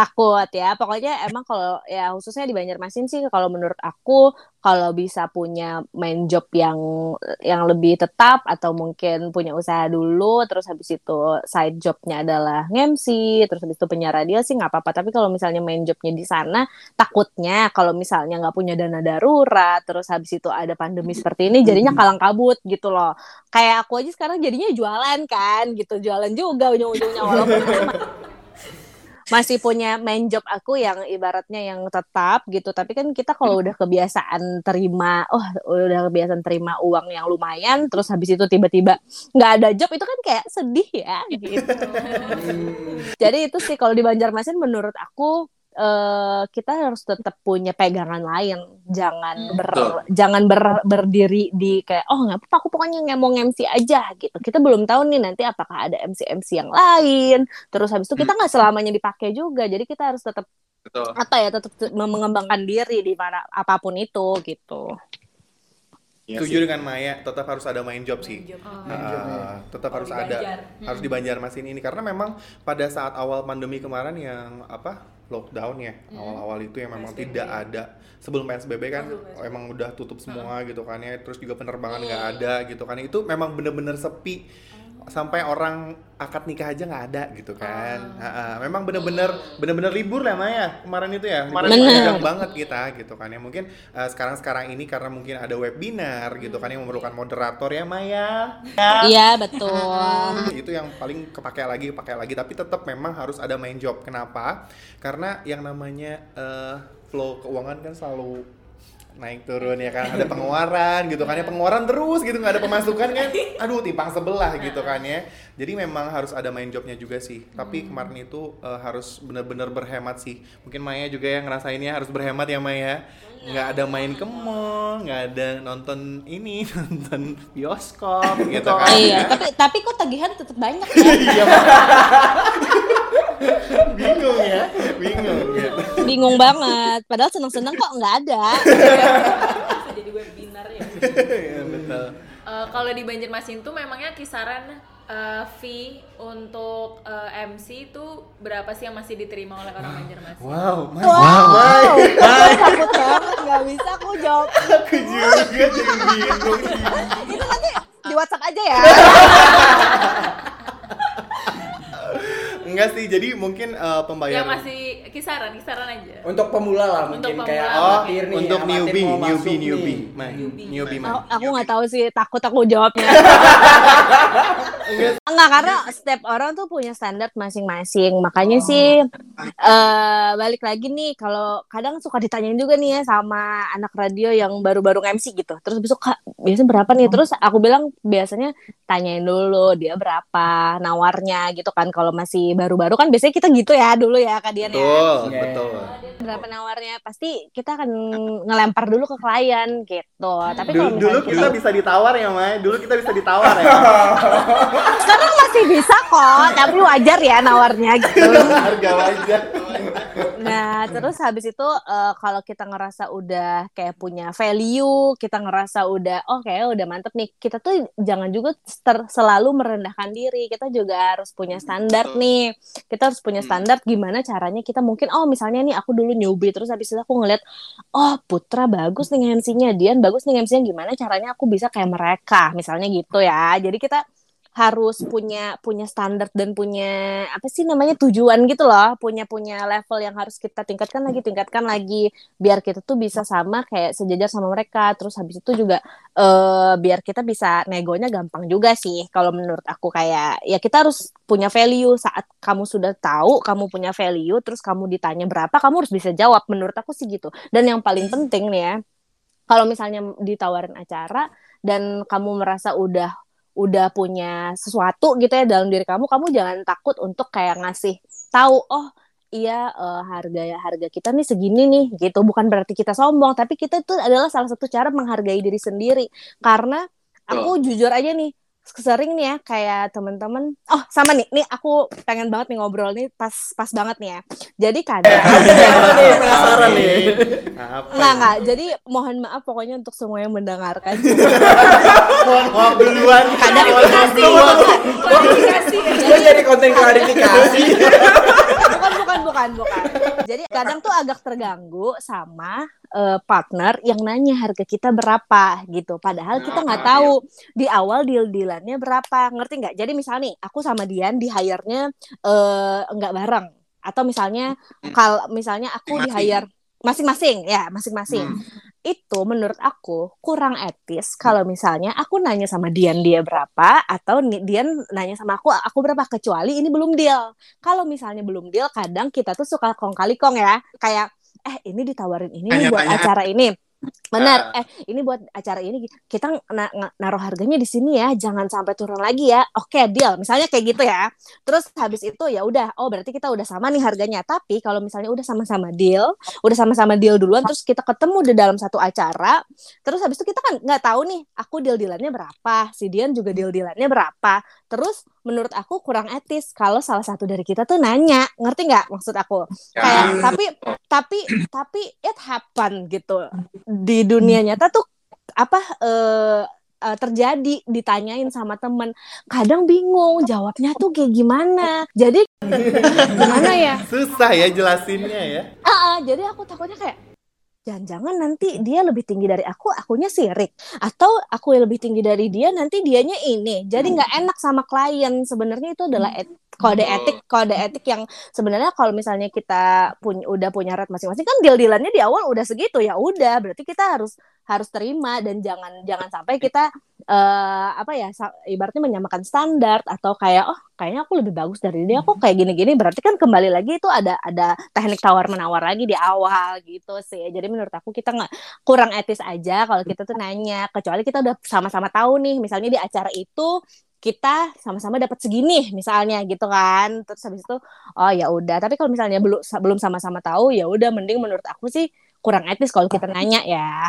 takut ya. Pokoknya emang kalau ya khususnya di Banjarmasin sih kalau menurut aku kalau bisa punya main job yang yang lebih tetap atau mungkin punya usaha dulu terus habis itu side jobnya adalah MC terus habis itu penyiar radio sih nggak apa-apa. Tapi kalau misalnya main jobnya di sana takutnya kalau misalnya nggak punya dana darurat terus habis itu ada pandemi seperti ini jadinya kalang kabut gitu loh. Kayak aku aja sekarang jadinya jualan kan gitu. Jualan juga ujung-ujungnya walaupun masih punya main job aku yang ibaratnya yang tetap gitu. Tapi kan kita kalau udah kebiasaan terima oh udah kebiasaan terima uang yang lumayan terus habis itu tiba-tiba nggak ada job itu kan kayak sedih ya gitu. Jadi itu sih kalau di Banjarmasin menurut aku eh, kita harus tetap punya pegangan lain. Jangan ber jangan ber- berdiri di kayak oh nggak apa-apa aku pokoknya nggak mau MC aja gitu. Kita belum tahu nih nanti apakah ada MC MC yang lain. Terus habis itu kita nggak selamanya dipakai juga. Jadi kita harus tetap Betul. apa ya tetap te- mengembangkan diri di mana apa pun itu gitu. Setuju dengan Maya, tetap harus ada main job sih. Job. Ah, tetap harus Kalau di ada. Banjar. harus di Banjarmasin ini. Karena memang pada saat awal pandemi kemarin yang apa lockdown ya awal-awal itu yang memang PSBB. tidak ada. Sebelum PSBB kan Oh, PSBB. emang udah tutup semua gitu kan ya terus juga penerbangan nggak ada gitu kan. Itu memang bener-bener sepi sampai orang akad nikah aja nggak ada gitu kan. Ah, ah. memang bener-bener bener-bener libur lah Maya kemarin itu ya. Bener. panjang banget kita gitu kan ya. Mungkin eh, sekarang-sekarang ini karena mungkin ada webinar gitu kan yang memerlukan moderator ya Maya. Iya betul. Itu yang paling kepake lagi pakai lagi. Tapi tetap memang harus ada main job. Kenapa? Karena yang namanya eh, flow keuangan kan selalu naik turun ya kan ada pengeluaran gitu kan ya. Pengeluaran terus gitu nggak ada pemasukan kan. Aduh timpang sebelah gitu kan ya. Jadi memang harus ada main jobnya juga sih. Tapi kemarin itu eh, harus benar-benar berhemat sih. Mungkin Maya juga yang ngerasainnya harus berhemat ya Maya. Nggak ada main ke mall nggak ada nonton ini nonton bioskop gitu kan iya ya. tapi tapi kok tagihan tetap banyak ya? Iya, bingung ya, bingung ya. bingung banget padahal seneng-seneng kok nggak ada jadi webinar ya. Iya, betul. Eh, kalau di Banjarmasin tuh memangnya kisaran eh, fee untuk eh, MC itu berapa sih yang masih diterima oleh orang Banjarmasin? Wow, Mai. wow takut banget nggak bisa aku jawab Aku juga jadi bingung. itu nanti di WhatsApp aja ya Enggak sih, jadi mungkin eh, Yang pembayaran masih kisaran, kisaran aja. Untuk pemula lah Untuk mungkin pemula. kayak Oh, amatir nih, untuk amatir newbie, mau newbie, masuk newbie, nih. Mai. Newbie. Newbie. Oh, aku nggak tahu sih takut aku jawabnya Enggak karena setiap orang tuh punya standar masing-masing makanya sih eh balik lagi nih kalau kadang suka ditanyain juga nih ya sama anak radio yang baru-baru MC gitu terus besok kak biasanya berapa nih terus aku bilang biasanya tanyain dulu dia berapa nawarnya gitu kan kalau masih baru-baru kan biasanya kita gitu ya dulu ya kak Dian ya Betul, Iya. betul. berapa nawarnya pasti kita akan ngelempar dulu ke klien gitu tapi kalau Dulu, dulu misalnya kita bisa ditawar ya, Mai. Dulu kita bisa ditawar ya. sekarang masih bisa kok tapi wajar ya nawarnya gitu Harga wajar. Nah terus habis itu eh, kalau kita ngerasa udah kayak punya value kita ngerasa udah oh kayak udah mantep nih. Kita tuh jangan juga ter- selalu merendahkan diri. Kita juga harus punya standar nih. Kita harus punya standar gimana caranya kita mungkin oh misalnya nih aku dulu newbie terus habis itu aku ngeliat oh Putra bagus nih MC-nya Dian bagus nih MC-nya gimana caranya aku bisa kayak mereka? Misalnya gitu ya. Jadi kita harus punya punya standar dan punya apa sih namanya tujuan gitu loh. Punya punya level yang harus kita tingkatkan lagi tingkatkan lagi. Biar kita tuh bisa sama kayak sejajar sama mereka. Terus habis itu juga eh biar kita bisa negonya gampang juga sih. Kalau menurut aku kayak ya kita harus punya value. Saat kamu sudah tahu kamu punya value terus kamu ditanya berapa kamu harus bisa jawab. Menurut aku sih gitu. Dan yang paling penting nih ya kalau misalnya ditawarin acara dan kamu merasa udah udah punya sesuatu gitu ya dalam diri kamu, kamu jangan takut untuk kayak ngasih tahu, oh iya eh, harga harga kita nih segini nih gitu. Bukan berarti kita sombong tapi kita itu adalah salah satu cara menghargai diri sendiri. Karena aku jujur aja nih sering nih ya kayak teman-teman oh sama nih nih aku pengen banget nih ngobrol nih pas pas banget nih ya jadi kadang Apa nih? Penasaran nih. Apa? Enggak, ya? enggak. Jadi mohon maaf pokoknya untuk semua yang mendengarkan. Mohon maaf duluan. Kadang. Klarifikasi. Gue jadi konten klarifikasi. bukan, bukan, bukan, bukan. Jadi kadang tuh agak terganggu sama eh, partner yang nanya harga kita berapa gitu. Padahal kita nggak tahu di awal deal-dealannya berapa. Ngerti nggak? Jadi misalnya nih, aku sama Dian di hire-nya nggak bareng. Atau misalnya kalau misalnya aku di hire masing-masing ya masing-masing. Itu menurut aku kurang etis kalau misalnya aku nanya sama Dian dia berapa atau Dian nanya sama aku aku berapa? Kecuali ini belum deal. Kalau misalnya belum deal kadang kita tuh suka kong kali kong ya. Kayak eh ini ditawarin ini nih buat acara ini benar eh ini buat acara ini kita na- na- naruh harganya di sini ya jangan sampai turun lagi ya. Oke deal. Misalnya kayak gitu ya. Terus habis itu ya udah oh berarti kita udah sama nih harganya. Tapi kalau misalnya udah sama-sama deal udah sama-sama deal duluan terus kita ketemu di dalam satu acara terus habis itu kita kan nggak tahu nih aku deal dealannya berapa si Dian juga deal dealannya berapa. Terus menurut aku kurang etis kalau salah satu dari kita tuh nanya. Ngerti nggak maksud aku? Kayak tapi tapi tapi it happen gitu di dunia nyata tuh apa eh eh, terjadi ditanyain sama temen. Kadang bingung jawabnya tuh kayak gimana. Jadi gimana ya? Susah ya jelasinnya ya. Ah, ah, jadi aku takutnya kayak jangan-jangan nanti dia lebih tinggi dari aku, akunya sirik, atau aku yang lebih tinggi dari dia, nanti dianya ini. Jadi nggak enak sama klien. Sebenarnya itu adalah et- kode etik, kode etik yang sebenarnya kalau misalnya kita punya udah punya rate masing-masing kan deal-dealannya di awal udah segitu ya udah, berarti kita harus harus terima dan jangan jangan sampai kita eh apa ya ibaratnya menyamakan standar atau kayak oh kayaknya aku lebih bagus dari dia kok kayak gini-gini. Berarti kan kembali lagi itu ada ada teknik tawar menawar lagi di awal gitu sih. Jadi menurut aku kita nggak kurang etis aja kalau kita tuh nanya. Kecuali kita udah sama-sama tahu nih misalnya di acara itu kita sama-sama dapat segini misalnya gitu kan. Terus habis itu oh ya udah. Tapi kalau misalnya belum belum sama-sama tahu ya udah mending menurut aku sih kurang etis kalau kita nanya ya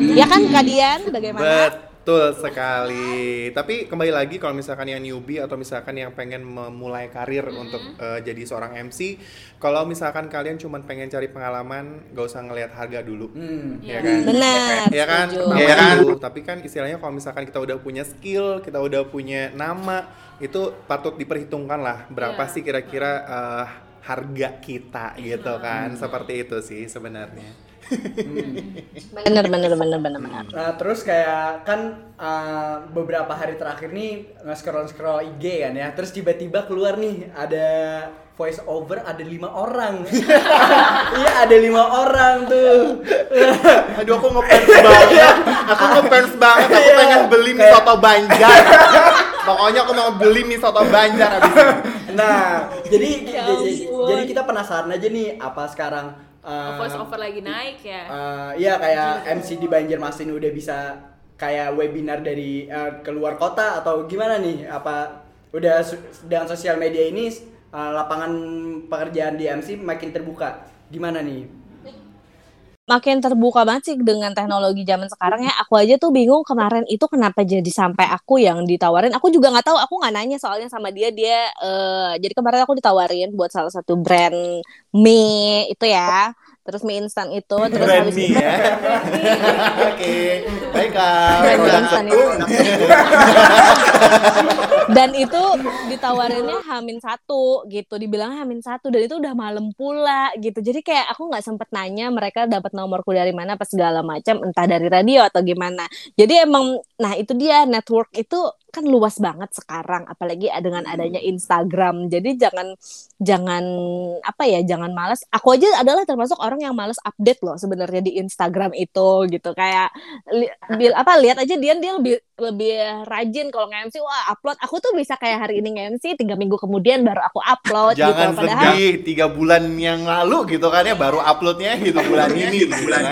ya kan kalian bagaimana Betul sekali. Tapi kembali lagi kalau misalkan yang newbie atau misalkan yang pengen memulai karir untuk eh, jadi seorang MC, kalau misalkan kalian cuma pengen cari pengalaman, gak usah ngelihat harga dulu. Hmm. Ya kan? Benar, Ya kan? Pertama Iya kan? dulu. Tapi kan istilahnya kalau misalkan kita udah punya skill, kita udah punya nama, itu patut diperhitungkan lah berapa Iya. sih kira-kira eh, harga kita gitu kan. Seperti itu sih sebenarnya. bener bener bener bener bener. Nah terus kayak kan uh, beberapa hari terakhir nih nge-scroll scroll IG kan ya. Terus tiba-tiba keluar nih ada voice over ada lima orang Iya ada lima orang tuh Aduh aku ngefans banget. Aku ngefans banget. Aku Iya. pengen beli mie soto Banjar. Pokoknya aku mau beli mie soto Banjar abis ini. Nah jadi Ya jadi, kita penasaran aja nih apa sekarang uh, voice over lagi naik ya Uh, iya kayak MC di Banjarmasin udah bisa kayak webinar dari uh, keluar kota atau gimana nih? Apa udah su- dengan sosial media ini uh, lapangan pekerjaan di MC makin terbuka? Gimana nih? makin terbuka banget sih dengan teknologi zaman sekarang ya aku aja tuh bingung kemarin itu kenapa jadi sampai aku yang ditawarin aku juga nggak tahu aku nggak nanya soalnya sama dia dia eh jadi kemarin aku ditawarin buat salah satu brand mie itu ya terus mie instan itu terus Brand habis mie itu ya. Oke, baiklah. Brand Produk instan satu. dan itu ditawarinnya hamin satu gitu dibilang hamin satu dan itu udah malam pula gitu. Jadi kayak aku nggak sempet nanya mereka dapat nomorku dari mana apa segala macam entah dari radio atau gimana. Jadi emang nah itu dia network itu kan luas banget sekarang apalagi dengan adanya Instagram. Jadi jangan jangan apa ya jangan malas aku aja adalah termasuk orang yang malas update loh sebenarnya di Instagram itu gitu. Kayak li- bil- apa lihat aja dia dia lebih lebih rajin kalau nge-MC wah upload. Aku tuh bisa kayak hari ini nge-MC tiga minggu kemudian baru aku upload Jangan gitu padahal sedih, tiga bulan yang lalu gitu kan ya baru uploadnya gitu bulan ini gitu kan.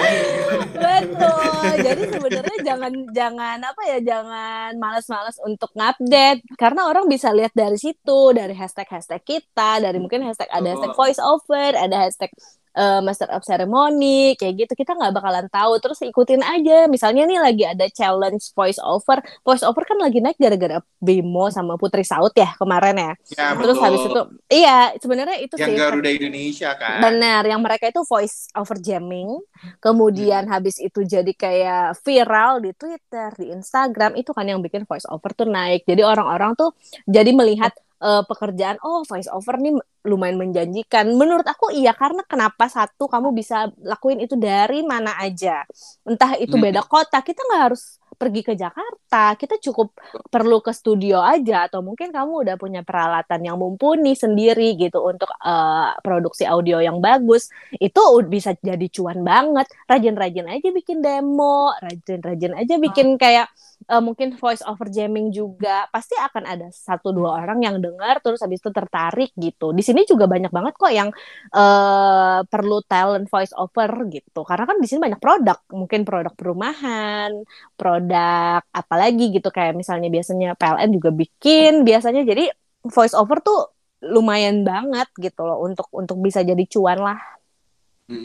betul. Jadi sebenarnya jangan jangan apa ya jangan malas-malas untuk ngupdate. Karena orang bisa lihat dari situ dari hashtag hashtag kita dari mungkin hashtag ada hashtag voice over ada hashtag eh, master of ceremony kayak gitu. Kita nggak bakalan tahu. Terus ikutin aja. Misalnya nih lagi ada challenge voice over voice over kan lagi naik gara-gara Bimo sama Putri Saud ya kemarin ya. Ya, terus betul. habis itu iya sebenarnya itu yang sih. Garuda Indonesia kan. Benar, yang mereka itu voice over jamming, kemudian habis itu jadi kayak viral di Twitter, di Instagram, itu kan yang bikin voice over tuh naik. Jadi orang-orang tuh jadi melihat eh, pekerjaan, oh voice over nih lumayan menjanjikan. Menurut aku iya, karena kenapa satu kamu bisa lakuin itu dari mana aja, entah itu Hmm. beda kota, kita nggak harus pergi ke Jakarta, kita cukup perlu ke studio aja atau mungkin kamu udah punya peralatan yang mumpuni sendiri gitu untuk eh, produksi audio yang bagus. Itu bisa jadi cuan banget. Rajin-rajin aja bikin demo rajin-rajin aja bikin kayak eh, mungkin voice over jamming juga pasti akan ada satu dua orang yang dengar terus habis itu tertarik gitu. Di sini juga banyak banget kok yang eh, perlu talent voice over gitu. Karena kan di sini banyak produk mungkin produk perumahan produk apalagi gitu. Kayak misalnya biasanya PLN juga bikin biasanya. Jadi voice over tuh lumayan banget gitu loh untuk untuk bisa jadi cuan lah.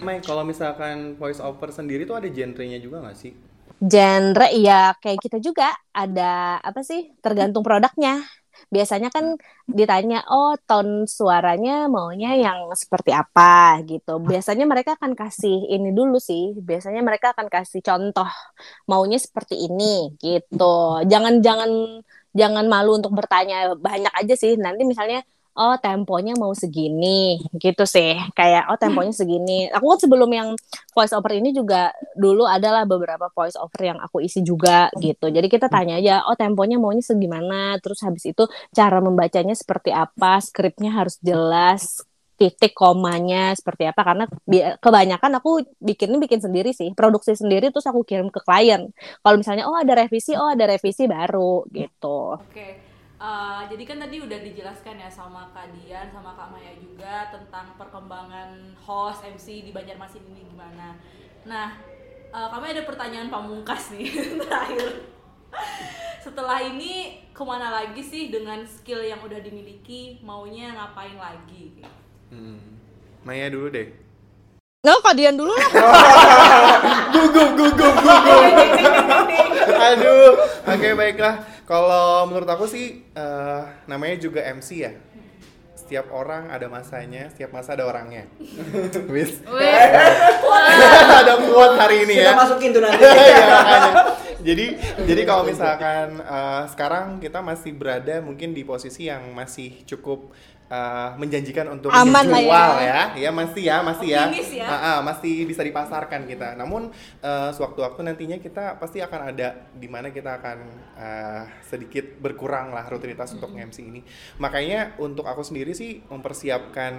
Mai, kalau misalkan voice over sendiri tuh ada genrenya juga nggak sih? Genre ya kayak kita juga ada apa sih tergantung produknya. Biasanya kan ditanya oh tone suaranya maunya yang seperti apa? gitu. Biasanya mereka akan kasih ini dulu sih. Biasanya mereka akan kasih contoh maunya seperti ini gitu. Jangan jangan jangan malu untuk bertanya. Banyak aja sih. Nanti misalnya oh temponya mau segini gitu sih. Kayak oh temponya segini. Aku kan sebelum yang voice over ini juga dulu adalah beberapa voice over yang aku isi juga gitu. Jadi kita tanya aja oh temponya maunya segimana? Terus habis itu cara membacanya seperti apa? Skripnya harus jelas titik komanya seperti apa? Karena kebanyakan aku bikinnya bikin sendiri sih produksi sendiri terus aku kirim ke klien. Kalau misalnya oh ada revisi oh ada revisi baru gitu. Oke, eh, jadi kan tadi udah dijelaskan ya sama Kak Dian, sama Kak Maya juga tentang perkembangan host MC di Banjarmasin ini gimana. Nah, eh, kami ada pertanyaan pamungkas nih terakhir. Setelah ini ke mana lagi sih dengan skill yang udah dimiliki? Maunya ngapain lagi? Hmm. Maya dulu deh. Nggak, Kak Dian dulu lah. gugup, gugup, gugup. Aduh. Oke, baiklah. Kalau menurut aku sih eh, namanya juga MC ya. Setiap orang ada masanya, setiap masa ada orangnya. Wis. ada quote hari ini Kita ya. masukin tuh nanti. Iya, makanya. Jadi jadi kalau misalkan eh, sekarang kita masih berada mungkin di posisi yang masih cukup eh, menjanjikan untuk Aman dijual ya. ya. Ya masih ya, masih ya. Optimis ya. Ah, ah, masih bisa dipasarkan kita. Namun eh, sewaktu-waktu nantinya kita pasti akan ada di mana kita akan eh, sedikit berkurang lah rutinitas untuk MC ini. Makanya untuk aku sendiri sih mempersiapkan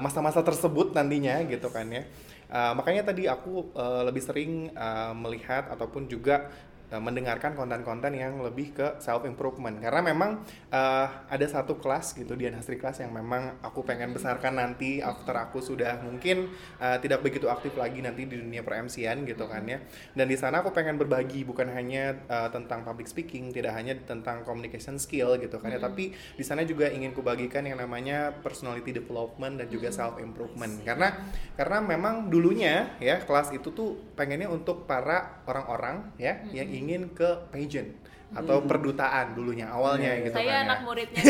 masa-masa tersebut nantinya gitu kan ya. Eh, makanya tadi aku eh, lebih sering eh, melihat ataupun juga eh, mendengarkan konten-konten yang lebih ke self improvement karena memang eh, ada satu kelas gitu di Hastri kelas yang memang aku pengen besarkan nanti after aku sudah mungkin eh, tidak begitu aktif lagi nanti di dunia per gitu kan ya. Dan di sana aku pengen berbagi bukan hanya eh, tentang public speaking tidak hanya tentang communication skill gitu kan ya tapi di sana juga ingin kubagikan yang namanya personality development dan juga self improvement karena karena memang dulunya ya kelas itu tuh pengennya untuk para orang-orang ya yang ingin ke pageant atau perdutaan dulunya awalnya gitu Saya kan anak ya. muridnya.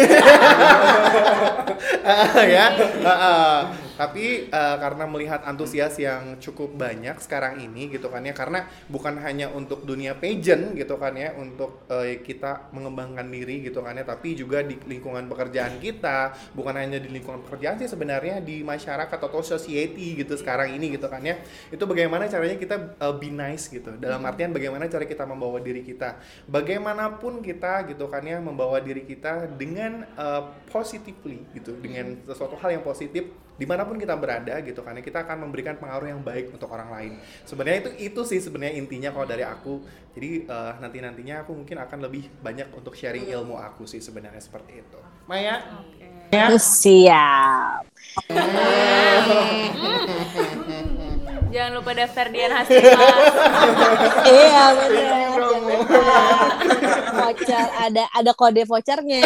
ya. Heeh. Tapi eh, karena melihat antusias yang cukup banyak sekarang ini gitu kan ya karena bukan hanya untuk dunia pageant gitu kan ya untuk eh, kita mengembangkan diri gitu kan ya tapi juga di lingkungan pekerjaan kita bukan hanya di lingkungan pekerjaan sih sebenarnya di masyarakat atau society gitu sekarang ini gitu kan ya. Itu bagaimana caranya kita eh, be nice gitu. Dalam artian bagaimana cara kita membawa diri kita. Bagaimanapun kita gitu kan ya membawa diri kita dengan eh, positively gitu dengan sesuatu hal yang positif di mana pun kita berada gitu kan ya, kita akan memberikan pengaruh yang baik untuk orang lain sebenarnya itu itu sih sebenarnya intinya kalau dari aku jadi eh, nanti nantinya aku mungkin akan lebih banyak untuk sharing ilmu aku sih sebenarnya seperti itu Maya Siap. Jangan lupa daftar Dian Hasimas. Iya benar. Voucher ada ada kode vouchernya.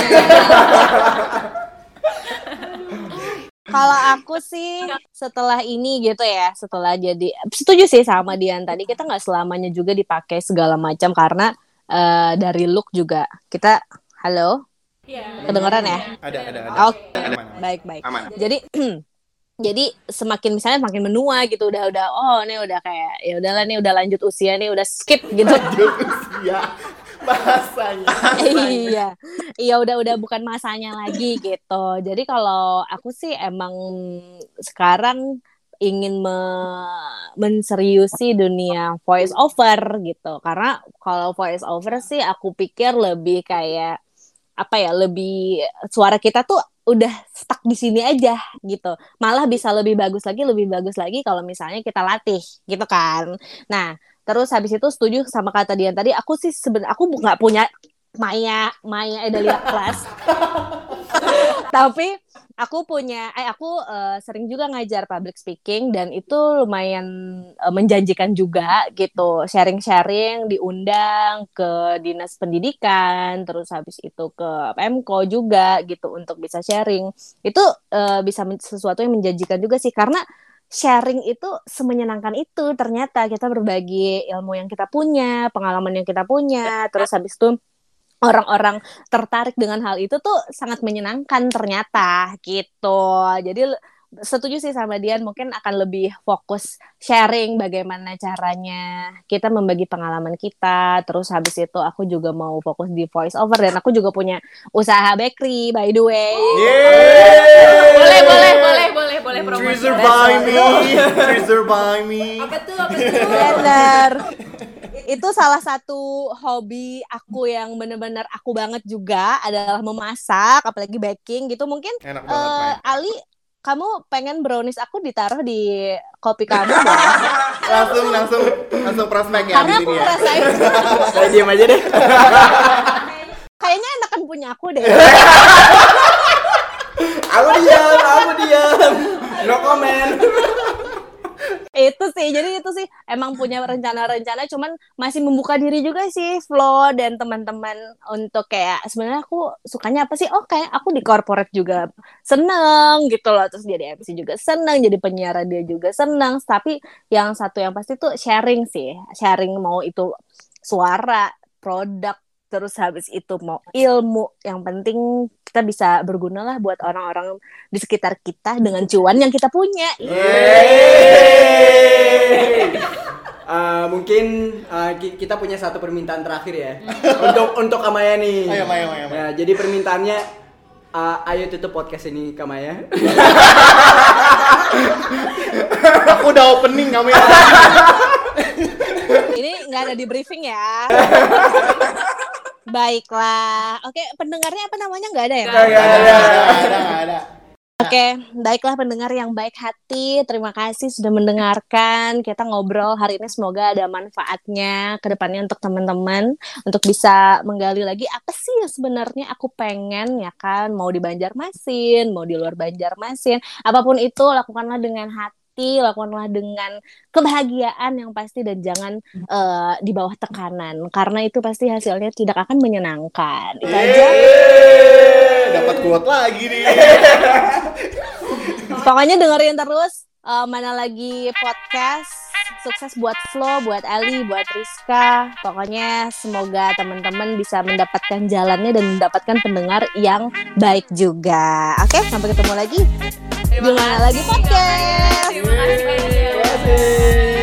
Kalau aku sih setelah ini gitu ya, setelah jadi setuju sih sama Dian tadi kita nggak selamanya juga dipakai segala macam karena eh, dari look juga kita halo Iya. kedengeran ya? ada ada ada Oke, Aman. baik baik. aman Jadi jadi semakin misalnya semakin menua gitu udah udah oh ini udah kayak ya udahlah nih udah lanjut usia nih udah skip gitu. ya bahasanya iya. Iya udah udah bukan masanya lagi gitu. Jadi kalau aku sih emang sekarang ingin me- menseriusi dunia voice over gitu. Karena kalau voice over sih aku pikir lebih kayak apa ya, lebih suara kita tuh udah stuck di sini aja gitu. Malah bisa lebih bagus lagi, lebih bagus lagi kalau misalnya kita latih gitu kan. Nah, terus habis itu setuju sama kata Dian tadi, aku sih sebenarnya aku nggak punya Maya Maya Edalia kelas. Tapi aku punya eh aku eh, sering juga ngajar public speaking dan itu lumayan eh, menjanjikan juga gitu. Sharing-sharing diundang ke Dinas Pendidikan, terus habis itu ke Pemko juga gitu untuk bisa sharing. Itu eh, bisa sesuatu yang menjanjikan juga sih karena sharing itu semenyenangkan itu. Ternyata kita berbagi ilmu yang kita punya, pengalaman yang kita punya, terus habis itu orang-orang tertarik dengan hal itu tuh sangat menyenangkan ternyata gitu. Jadi setuju sih sama Dian mungkin akan lebih fokus sharing bagaimana caranya kita membagi pengalaman kita. Terus habis itu aku juga mau fokus di voice over dan aku juga punya usaha bakery by the way. Yeay! boleh, boleh, boleh, boleh, boleh promosi. Treasure by me, treasure by me. Apa tuh? Apa tuh? Bener. Itu salah satu hobi aku yang bener-bener aku banget juga adalah memasak, apalagi baking gitu. Mungkin Enak banget, eh, Maya. Ali, kamu pengen brownies aku ditaruh di kopi kamu? Langsung langsung langsung prospek ya Karena aku ya. ngerasain Saya diam aja deh. kayaknya enakan punya aku deh. Aku diam, aku diam. No comment. Itu sih, jadi itu sih emang punya rencana-rencana, cuman masih membuka diri juga sih Flo dan teman-teman untuk kayak sebenarnya aku sukanya apa sih? Oh kayak aku di corporate juga seneng gitu loh, terus jadi MC juga seneng, jadi penyiar dia juga seneng. Tapi yang satu yang pasti tuh sharing sih, sharing mau itu suara, produk, terus habis itu mau ilmu. Yang penting kita bisa berguna lah buat orang-orang di sekitar kita dengan cuan yang kita punya. Yeay. Eh, mungkin eh, ki- kita punya satu permintaan terakhir ya untuk untuk Kamaya nih. Ayo, Maya, Maya, Maya. Nah, jadi permintaannya eh, ayo tutup podcast ini Kamaya. Aku udah opening kamu ya. Ini nggak ada di briefing ya. Baiklah. Oke, pendengarnya apa namanya nggak ada ya? Nggak ada, nggak ada, nggak ada. Oke, baiklah pendengar yang baik hati. Terima kasih sudah mendengarkan. Kita ngobrol hari ini semoga ada manfaatnya ke depannya untuk teman-teman untuk bisa menggali lagi apa sih yang sebenarnya aku pengen ya kan mau di Banjarmasin, mau di luar Banjarmasin. Apa pun itu lakukanlah dengan hati, lakukanlah dengan kebahagiaan yang pasti dan jangan eh, di bawah tekanan karena itu pasti hasilnya tidak akan menyenangkan. Itu aja. Yeay, Dapat quote lagi nih. Pokoknya dengerin terus eh, mana lagi podcast sukses buat Flo, buat Ali, buat Rizka. Pokoknya semoga teman-teman bisa mendapatkan jalannya dan mendapatkan pendengar yang baik juga. Oke, sampai ketemu lagi di mana lagi podcast. Terima kasih. Terima kasih.